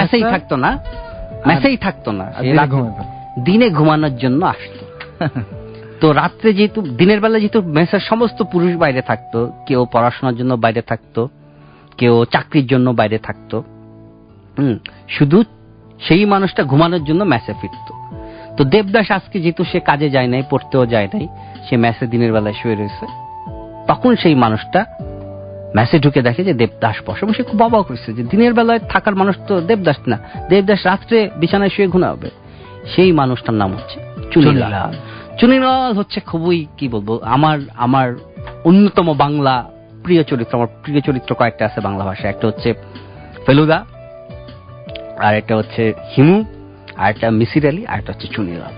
ম্যাচেই থাকতো? না ম্যাচেই থাকতো না দিনে ঘুমানোর জন্য আসতো। তো রাত্রে যেহেতু দিনের বেলা যেহেতু মেসের সমস্ত পুরুষ বাইরে থাকতো কেউ পড়াশোনার জন্য বাইরে থাকতো কেউ চাকরির জন্য বাইরে থাকতো শুধু সেই মানুষটা ঘুমানোর জন্য ম্যাচে ফিরতো। তো দেবদাস আজকে যেহেতু সে কাজে যায় নাই, পড়তেও যায় নাই, সে ম্যাচে দিনের বেলায় শুয়ে রয়েছে, তখন সেই মানুষটা ম্যাচে ঢুকে দেখে যে দেবদাস বসে বসে খুব অবাক হয়েছে যে দিনের বেলায় থাকার মানুষ তো দেবদাস না, দেবদাস রাত্রে বিছানায় শুয়ে ঘুমাবে। সেই মানুষটার নাম হচ্ছে চুনিলাল। চুনিলাল। হচ্ছে খুবই, কি বলব, আমার আমার অন্যতম বাংলা প্রিয় চরিত্র, আমার প্রিয় চরিত্র কয়েকটা আছে বাংলা ভাষায়। একটা হচ্ছে ফেলুদা আর একটা হচ্ছে হিমু, আর একটা মিসির আলী, আর একটা হচ্ছে চুনিলাল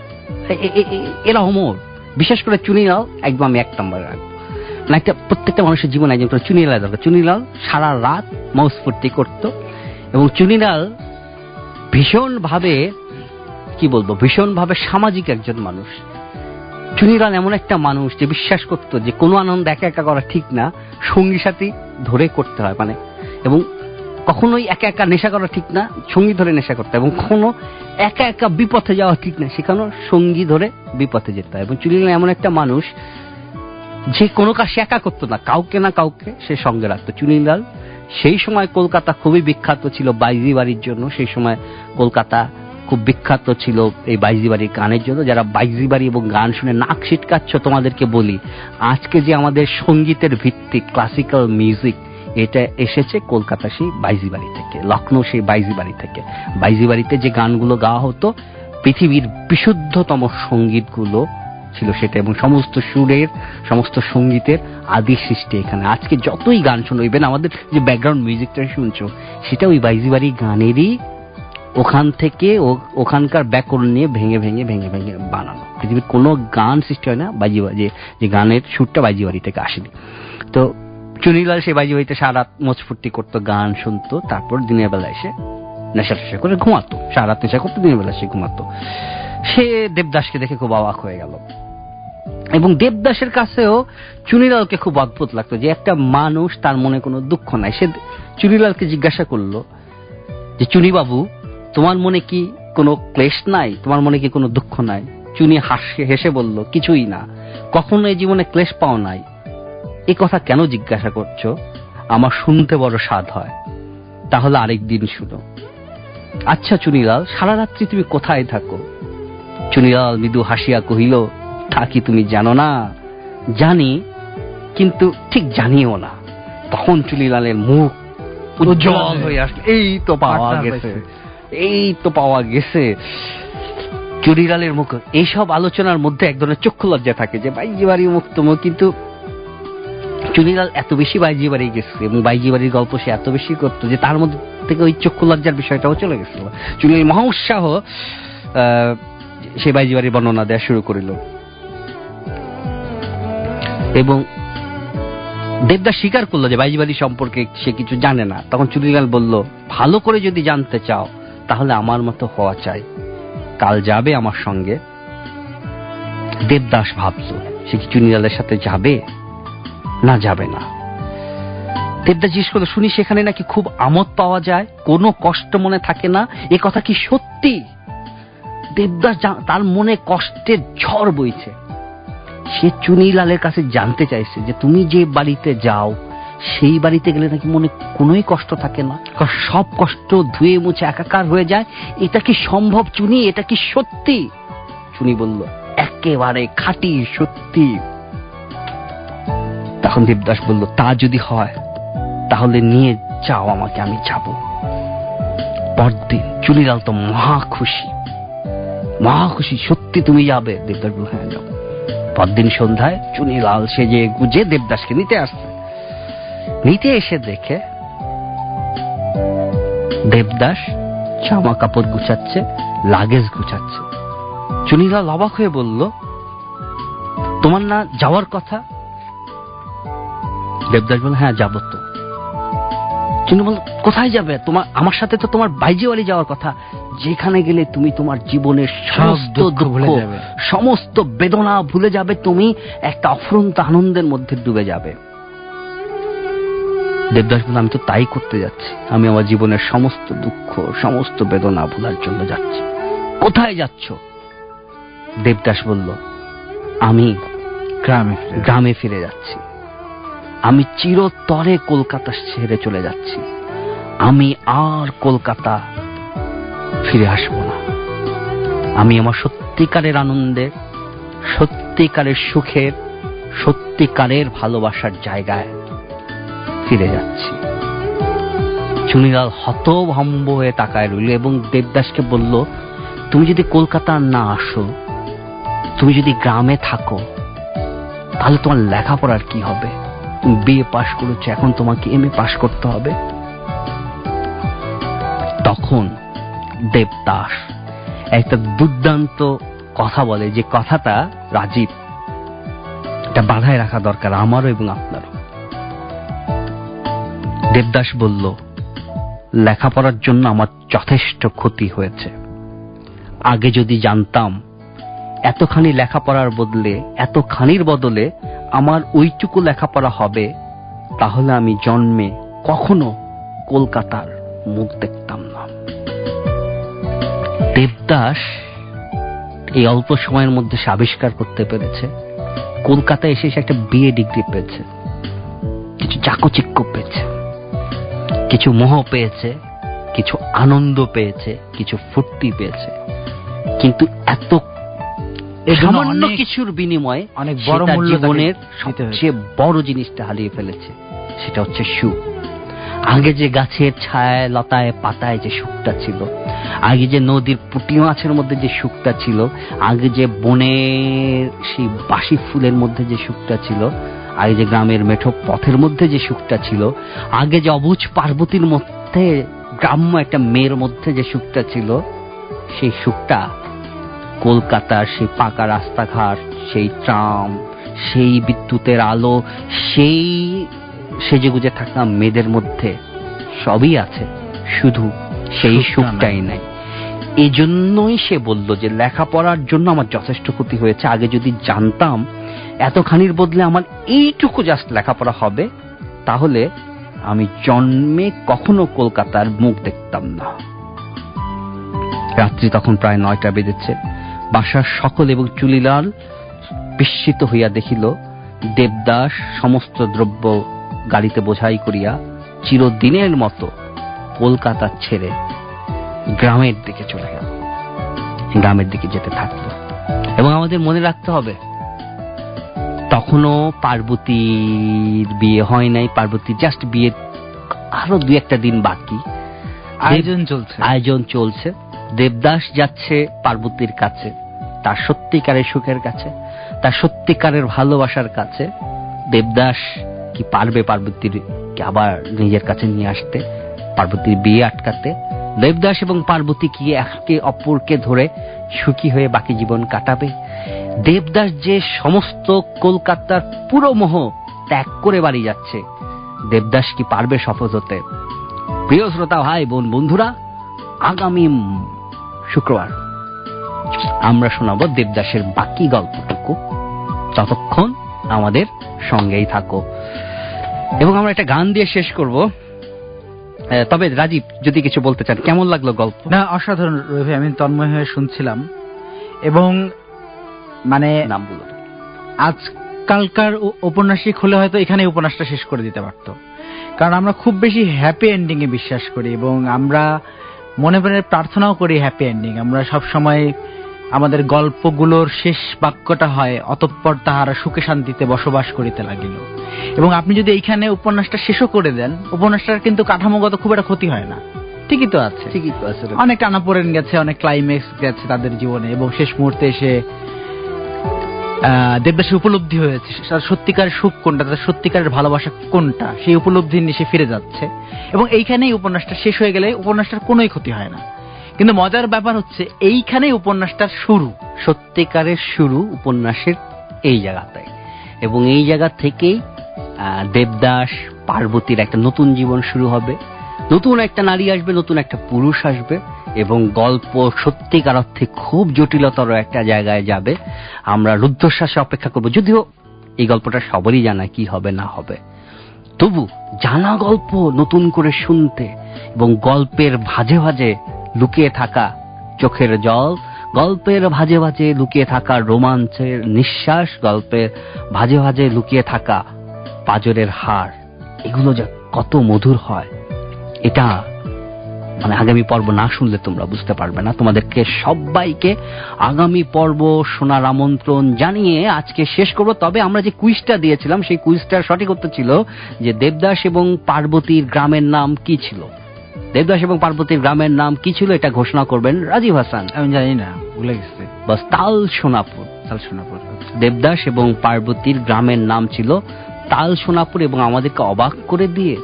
এরা হোমর। বিশেষ করে চুনিলাল একদম আমি এক নম্বরে রাখব। না একটা প্রত্যেকটা মানুষের জীবনে একজন করে চুনিলাল দরকার। চুনিলাল সারা রাত মৌজ ফুর্তি করতো এবং চুনিলাল ভীষণ ভাবে কি বলব ভীষণ ভাবে সামাজিক একজন মানুষ। চুনিলাল এমন একটা মানুষ যে বিশ্বাস করতো যে কোনো আনন্দ একা একা করা ঠিক না, সঙ্গী সাথী ধরে করতে হয়। মানে এবং কখনোই একা একা নেশা করা ঠিক না, সঙ্গী ধরে নেশা করতে এবং কখনো একা একা বিপথে যাওয়া ঠিক না, সেখানেও সঙ্গী ধরে বিপথে যেতে হয়। এবং চুনিলাল এমন একটা মানুষ, যে কোনো কাজ সে একা করতো না, কাউকে না কাউকে সে সঙ্গে রাখতো। চুনিলাল সেই সময় কলকাতা খুবই বিখ্যাত ছিল বাইজি বাড়ির জন্য, সেই সময় কলকাতা খুব বিখ্যাত ছিল এই বাইজি বাড়ির গানের জন্য। যারা বাইজি বাড়ি এবং গান শুনে নাক ছিটকাচ্ছ, তোমাদেরকে বলি, আজকে যে আমাদের সঙ্গীতের ভিত্তি ক্লাসিক্যাল মিউজিক এটা এসেছে কলকাতা সেই বাইজি বাড়ি থেকে লখনৌ সেই বাইজি বাড়ি থেকে। বাইজি বাড়িতে যে গানগুলো গাওয়া হতো, পৃথিবীর বিশুদ্ধতম সঙ্গীতগুলো ছিল সেটা এবং সমস্ত সুরের, সমস্ত সঙ্গীতের আদি সৃষ্টি এখানে। আজকে যতই গান শুনো ইভেন আমাদের যে ব্যাকগ্রাউন্ড মিউজিকটা শুনছো, সেটা ওই বাইজি বাড়ি গানেরই ওখান থেকে ওখানকার ব্যাকরণ নিয়ে ভেঙে ভেঙে ভেঙে ভেঙে বানানো। পৃথিবীর কোনো গান সৃষ্টি হয় না বাইজি যে গানের সুরটা বাইজি বাড়ি থেকে আসেনি। তো চুনিলাল সে বাইজি বাড়িতে সারা রাত মোচফুর্তি করতো, গান শুনতো, তারপর দিনের বেলা এসে নেশা টেশা করে ঘুমাতো। সারা রাত নেশা করতো, দিনের বেলা সে ঘুমাতো। সে দেবদাসকে দেখে খুব অবাক হয়ে গেল। এবং দেবদাসের কাছেও চুনিলালকে খুব অদ্ভুত লাগতো যে একটা মানুষ তার মনে কোনো দুঃখ নাই। সে চুনিলালকে জিজ্ঞাসা করল যে চুনি বাবু তোমার মনে কি কোনো ক্লেশ নাই? তোমার মনে কি কোনো দুঃখ নাই? চুনি হাসে, হেসে বলল, কিছুই না। কখনো এই জীবনে ক্লেশ পাও নাই। এ কথা কেন জিজ্ঞাসা করছ? আমার শুনতে বড় স্বাদ হয়। তাহলে আরেক দিন শুনো। আচ্ছা চুনিলাল সারা রাত্রি তুমি কোথায় থাকো? চুনিলাল মৃদু হাসিয়া কহিল তা কি তুমি জানো না? জানি কিন্তু ঠিক জানিও না। তখন চুনিলালের মুখ উজ্জ্বল হয়ে আসলো। এই তো পাওয়া গেছে। এই তো পাওয়া গেছে। চুরিলালের মুখ এইসব আলোচনার মধ্যে এক ধরনের চক্ষু লজ্জা থাকে যে বাইজি বাড়ি মুক্তম কিন্তু চুনিলাল এত বেশি বাইজি বাড়ি গেছে এবং বাইজি বাড়ির গল্প সে এত বেশি করতো যে তার মধ্যে থেকে ওই চক্ষু লজ্জার বিষয়টাও চলে গেছিল। চুনিলাল মহা উৎসাহ সে বাইজি বাড়ির বর্ণনা দেওয়া শুরু করিল। এবং দেবদাস স্বীকার করল যে বাইজি বাড়ি সম্পর্কে সে কিছু জানে না। তখন চুনিলাল বলল, ভালো করে যদি জানতে চাও, তাহলে আমার মতো হওয়া চাই। কাল যাবে আমার সঙ্গে। দেবদাস ভাবলো, সে কি চুনিলালের সাথে যাবে? না যাবে না। দেবদাস জিজ্ঞেস করল, শুনি, সেখানে নাকি খুব আমোদ পাওয়া যায়? কোনো কষ্ট মনে থাকে না? এ কথা কি সত্যি? দেবদাস তার মনে কষ্টের ঝড় বইছে। সে চুনিলালের কাছে জানতে চাইছে যে, তুমি যে বাড়িতে যাও, সেই বাড়িতে গেলে নাকি মনে কোনোই কষ্ট থাকে না? সব কষ্ট ধুয়ে মুছে একাকার হয়ে যায়। এটা কি সম্ভব, চুনি? এটা কি সত্যি? চুনি বলল, একেবারে খাঁটি সত্যি। তখন দেবদাস বলল, তা যদি হয়, তাহলে নিয়ে যাও আমাকে, আমি যাব। পরদিন চুনিলাল তো মহা খুশি মহা খুশি, সত্যি তুমি যাবে? দেবদাস বলল হ্যাঁ যাও পরদিন সন্ধ্যায় চুনিলাল সেজে গুজে দেবদাসকে নিতে আসছে। নিতে এসে দেখে দেবদাস জামা কাপড় গুছাচ্ছে, লাগেজ গুছাচ্ছে। চুনিলাল অবাক হয়ে বলল, তোমার না যাওয়ার কথা? দেবদাস বলল হ্যাঁ যাব তো। চুনি বলল কোথায় যাবে? তোমার আমার সাথে তো তোমার বাইজিওয়ালি যাওয়ার কথা। যেখানে গেলে তুমি তোমার জীবনের সমস্ত দুঃখ। সমস্ত বেদনা ভুলে যাবে তুমি। একটা অফুরন্ত আনন্দের মধ্যে ডুবে যাবে। দেবদাস বলল আমি তো তাই করতে যাচ্ছি। আমি আমার জীবনের সমস্ত দুঃখ সমস্ত বেদনা ভোলার জন্য যাচ্ছি। কোথায় যাচ্ছ? দেবদাস বলল আমি গ্রামে গ্রামে ফিরে যাচ্ছি। আমি চিরতরে কলকাতা ছেড়ে চলে যাচ্ছি। আমি আর কলকাতা ফিরে আসব না। আমি আমার সত্যিকারের আনন্দের, সত্যিকারের সুখের, সত্যিকারের ভালোবাসার জায়গায় ফিরে যাচ্ছি। চুনিলাল হতভম্ব হয়ে তাকায় রইল এবং দেবদাসকে বলল, তুমি যদি কলকাতা না আসো, তুমি যদি গ্রামে থাকো, তাহলে তোমার লেখাপড়ার কি হবে? তুমি বিএ পাশ করেছ, এখন তোমাকে এম এ পাশ করতে হবে। তখন দেবদাস একটা দুর্দান্ত কথা বলে, যে কথাটা রাজীব, এটা বাধায় রাখা দরকার আমারও এবং আপনারও। দেবদাস বলল, লেখাপড়ার জন্য আমার যথেষ্ট ক্ষতি হয়েছে। আগে যদি জানতাম, এতখানি লেখাপড়ার বদলে, এতখানির বদলে আমার ওইটুকু লেখাপড়া হবে, তাহলে আমি জন্মে কখনো কলকাতার মুখ দেখতাম না। দেবদাস এই অল্প সময়ের মধ্যে সে আবিষ্কার করতে পেরেছে। কলকাতায় এসে সে একটা বিএ ডিগ্রি পেয়েছে। কিছু চাকচিক্য পেয়েছে। কিছু মোহ পেয়েছে, কিছু আনন্দ পেয়েছে, কিছু ফুর্তি পেয়েছে। কিন্তু এত সামান্য কিছুর বিনিময়ে অনেক বড় মূল্য জীবনের। সবচেয়ে বড় জিনিসটা হারিয়ে ফেলেছে সেটা হচ্ছে সুখ আগে যে গাছের ছায়ায় লতায় পাতায় যে সুখটা ছিল আগে যে নদীর পুঁটি মাছের মধ্যে যে সুখটা ছিল আগে যে বনের সেই বাসি ফুলের মধ্যে যে সুখটা ছিল আগে যে গ্রামের মেঠো পথের মধ্যে যে সুখটা ছিল আগে যে অবুজ পার্বতীর মধ্যে গ্রাম্য একটা মেয়ের মধ্যে যে সুখটা ছিল সেই সুখটা কলকাতার সেই পাকা রাস্তাঘাট সেই ট্রাম সেই বিদ্যুতের আলো সেই সেজেগুজে থাকা মেয়েদের মধ্যে সবই আছে। শুধু সেই সুখটাই নাই। এই জন্যই সে বলল যে লেখাপড়ার জন্য আমার যথেষ্ট ক্ষতি হয়েছে। আগে যদি জানতাম এতখানির বদলে আমার এইটুকু জাস্ট লেখাপড়া হবে তাহলে আমি জন্মে কখনো কলকাতার মুখ দেখতাম না। রাত্রি তখন প্রায় নয়টা বেজেছে। বাসার সকল এবং চুলিলাল বিস্মিত হইয়া দেখিল দেবদাস সমস্ত দ্রব্য গাড়িতে বোঝাই করিয়া চিরদিনের মতো কলকাতা ছেড়ে গ্রামের দিকে চলে গেল। গ্রামের দিকে যেতে থাকল। এবং আমাদের মনে রাখতে হবে তখনও পার্বতীর বিয়ে হয় নাই। পার্বতী জাস্ট বিয়ে আরও দুই একটা দিন বাকি। আয়োজন চলছে। আয়োজন চলছে। দেবদাস যাচ্ছে পার্বতীর কাছে, তার সত্যিকারের সুখের কাছে, তার সত্যিকারের ভালোবাসার কাছে। দেবদাস কি পারবে পার্বতীর আবার নিজের কাছে নিয়ে আসতে, পার্বতীর বিয়ে আটকাতে? দেবদাস এবং পার্বতী কি একে অপরকে ধরে সুখী হয়ে বাকি জীবন কাটাবে? দেবদাস যে সমস্ত কলকাতার পুরো মোহ ত্যাগ করে বাড়ি যাচ্ছে, দেবদাস কি পারবে সফল হতে প্রিয় শ্রোতা ভাই, বোন, বন্ধুরা, আগামী শুক্রবার। আমরা শোনাবো দেবদাসের বাকি গল্পটুকু। ততক্ষণ আমাদের সঙ্গেই থাকো। এবং আমরা একটা গান দিয়ে শেষ করব। তবে রাজীব যদি কিছু বলতে চান কেমন লাগল গল্প? না অসাধারণ রবি আমি তন্ময় হয়ে শুনছিলাম। এবং মানে নাম বলো আজকালকার উ- ঔপন্যাসিক হলে হয়তো এখানে উপন্যাসটা শেষ করে দিতে পারতো। কারণ আমরা খুব বেশি হ্যাপি এন্ডিং এ বিশ্বাস করি এবং আমরা মনে মনে প্রার্থনাও করি হ্যাপি এন্ডিং আমরা সব সময় আমাদের গল্পগুলোর শেষ বাক্যটা হয় অতঃপর তাহারা সুখে শান্তিতে বসবাস করিতে লাগিল। এবং আপনি যদি এইখানে উপন্যাসটা শেষও করে দেন উপন্যাসটার কিন্তু কাঠামোগত খুব একটা ক্ষতি হয় না। ঠিকই তো আছে। ঠিকই তো আছে। অনেক টানাপোড়েন গেছে অনেক ক্লাইম্যাক্স গেছে তাদের জীবনে এবং শেষ মুহূর্তে এসে আহ, দেবদাসের উপলব্ধি হয়েছে। তার সত্যিকার সুখ কোনটা? তার সত্যিকারের ভালোবাসা কোনটা? সেই উপলব্ধি নিয়ে সে ফিরে যাচ্ছে। এবং এইখানেই উপন্যাসটা শেষ হয়ে গেলে উপন্যাসটার কোনোই ক্ষতি হয় না। কিন্তু মজার ব্যাপার হচ্ছে এইখানেই উপন্যাসটার শুরু সত্যিকারের শুরু উপন্যাসের এই জায়গাটায়। এবং এই জায়গা থেকেই দেবদাস পার্বতীর একটা নতুন জীবন শুরু হবে। নতুন একটা নারী আসবে নতুন একটা পুরুষ আসবে। এবং গল্প সত্যিকার অর্থে খুব জটিলতর একটা জায়গায় যাবে। আমরা রুদ্ধশ্বাসে অপেক্ষা করব। যদিও এই গল্পটা সবারই জানা কি হবে না হবে। তবু জানা গল্প নতুন করে শুনতে এবং গল্পের ভাজে ভাজে লুকিয়ে থাকা চোখের জল, গল্পের ভাজে ভাজে লুকিয়ে থাকা রোমাঞ্চের নিঃশ্বাস, গল্পের ভাজে ভাজে লুকিয়ে থাকা পাজরের হাড়, এগুলো যে কত মধুর হয়, এটা মানে আগামী পর্ব না শুনলে তোমরা বুঝতে পারবে না। তোমাদেরকে সবাইকে আগামী পর্ব শোনার আমন্ত্রণ জানিয়ে আজকে শেষ করব। তবে আমরা যে কুইজটা দিয়েছিলাম সেই কুইজটার সঠিক উত্তর ছিল যে দেবদাস এবং পার্বতীর গ্রামের নাম কি ছিল? দেবদাস এবং পার্বতীর গ্রামের নাম কি ছিল এটা ঘোষণা করবেন রাজীব হাসান। আমি জানি না ভুলে গেছি। বাস তাল সোনাপুর। তাহলে শোনাপুর দেবদাস এবং পার্বতীর গ্রামের নাম ছিল তাল সোনাপুর এবং আমাদেরকে অবাক করে দিয়ে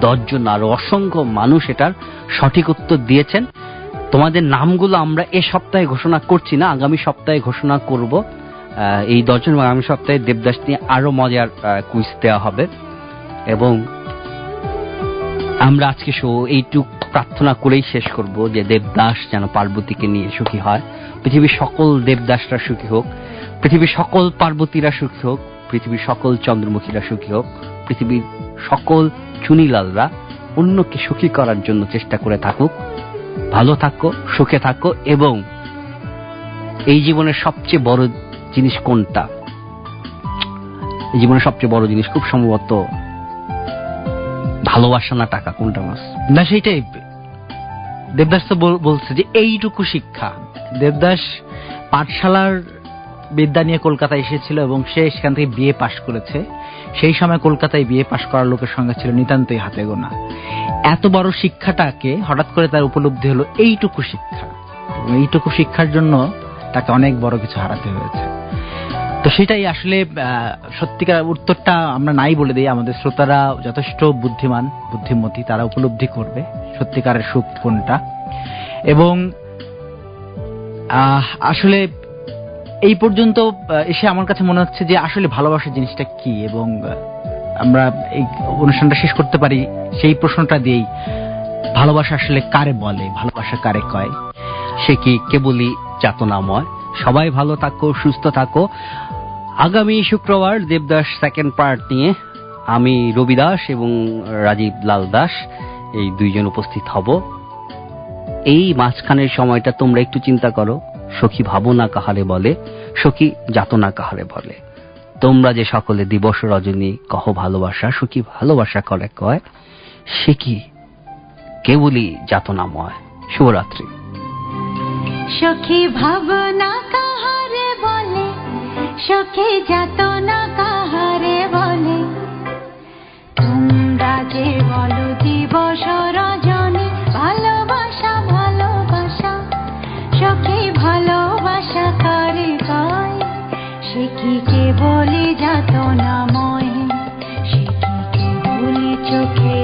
দশজন আরও অসংখ্য মানুষ এটার সঠিক উত্তর দিয়েছেন। তোমাদের নামগুলো আমরা এ সপ্তাহে ঘোষণা করছি না, আগামী সপ্তাহে ঘোষণা করব। এই দশজন আগামী সপ্তাহে দেবদাস নিয়ে আরও মজার কুইজ দেওয়া হবে। এবং আমরা আজকে শো, এইটুক প্রার্থনা করেই শেষ করব যে দেবদাস যেন পার্বতীকে নিয়ে সুখী হয়। পৃথিবীর সকল দেবদাসরা সুখী হোক, পৃথিবীর সকল পার্বতীরা সুখী হোক, পৃথিবীর সকল চন্দ্রমুখীরা সুখী হোক, পৃথিবীর সকল চুনিলালরা অন্যকে সুখী করার জন্য চেষ্টা করে থাকুক। ভালো থাকো, সুখে থাকো এবং এই জীবনের সবচেয়ে বড় জিনিস কোনটা? এই জীবনের সবচেয়ে বড় জিনিস খুব সম্ভবত ভালোবাসা না টাকা কোনটা, মাস? না, সেইটাই। দেবদাস তো বলছে যে এইটুকু শিক্ষা। দেবদাস পাঠশালার বিদ্যা নিয়ে কলকাতায় এসেছিল এবং সে সেখান থেকে বিয়ে পাশ করেছে। সেই সময় কলকাতায় বিয়ে পাশ করার লোকের সংখ্যা ছিল নিতান্তই হাতে গোনা। এত বড় শিক্ষাটাকে হঠাৎ করে তার উপলব্ধি হলো এইটুকু শিক্ষা। এইটুকু শিক্ষার জন্য তাকে অনেক বড় কিছু হারাতে হয়েছে। তো সেটাই আসলে সত্যিকার উত্তরটা আমরা নাই বলে দিই। আমাদের শ্রোতারা যথেষ্ট বুদ্ধিমান, বুদ্ধিমতী, তারা উপলব্ধি করবে সত্যিকারের সুখ কোনটা। এবং আসলে এই পর্যন্ত এসে আমার কাছে মনে হচ্ছে যে আসলে ভালোবাসা জিনিসটা কি এবং আমরা এই অনুষ্ঠানটা শেষ করতে পারি সেই প্রশ্নটা দিয়েই, ভালোবাসা আসলে কারে বলে? ভালোবাসা কারে কয়? সে কি কেবলই যাতনাময়? সবাই ভালো থাকো, সুস্থ থাকো। আগামী শুক্রবার দেবদাস সেকেন্ড পার্ট নিয়ে আমি রবি দাস এবং রাজীব লাল দাস এই দুইজন উপস্থিত হব। এই মাঝখানের সময়টা তোমরা একটু চিন্তা করো। সখী ভাবনা কাহারে বলে, সখী যাতনা কাহারে বলে। তোমরা যে সকলে দিবস রজনী কহ ভালোবাসা, সখী ভালোবাসা করে কয়, সে কি? কেবলই যাতনাময়। শুভরাত্রি। সখী ভাবনা কাহারে বলে, সখী যাতনা কাহারে বলে যাতনাময় সে কি চোখের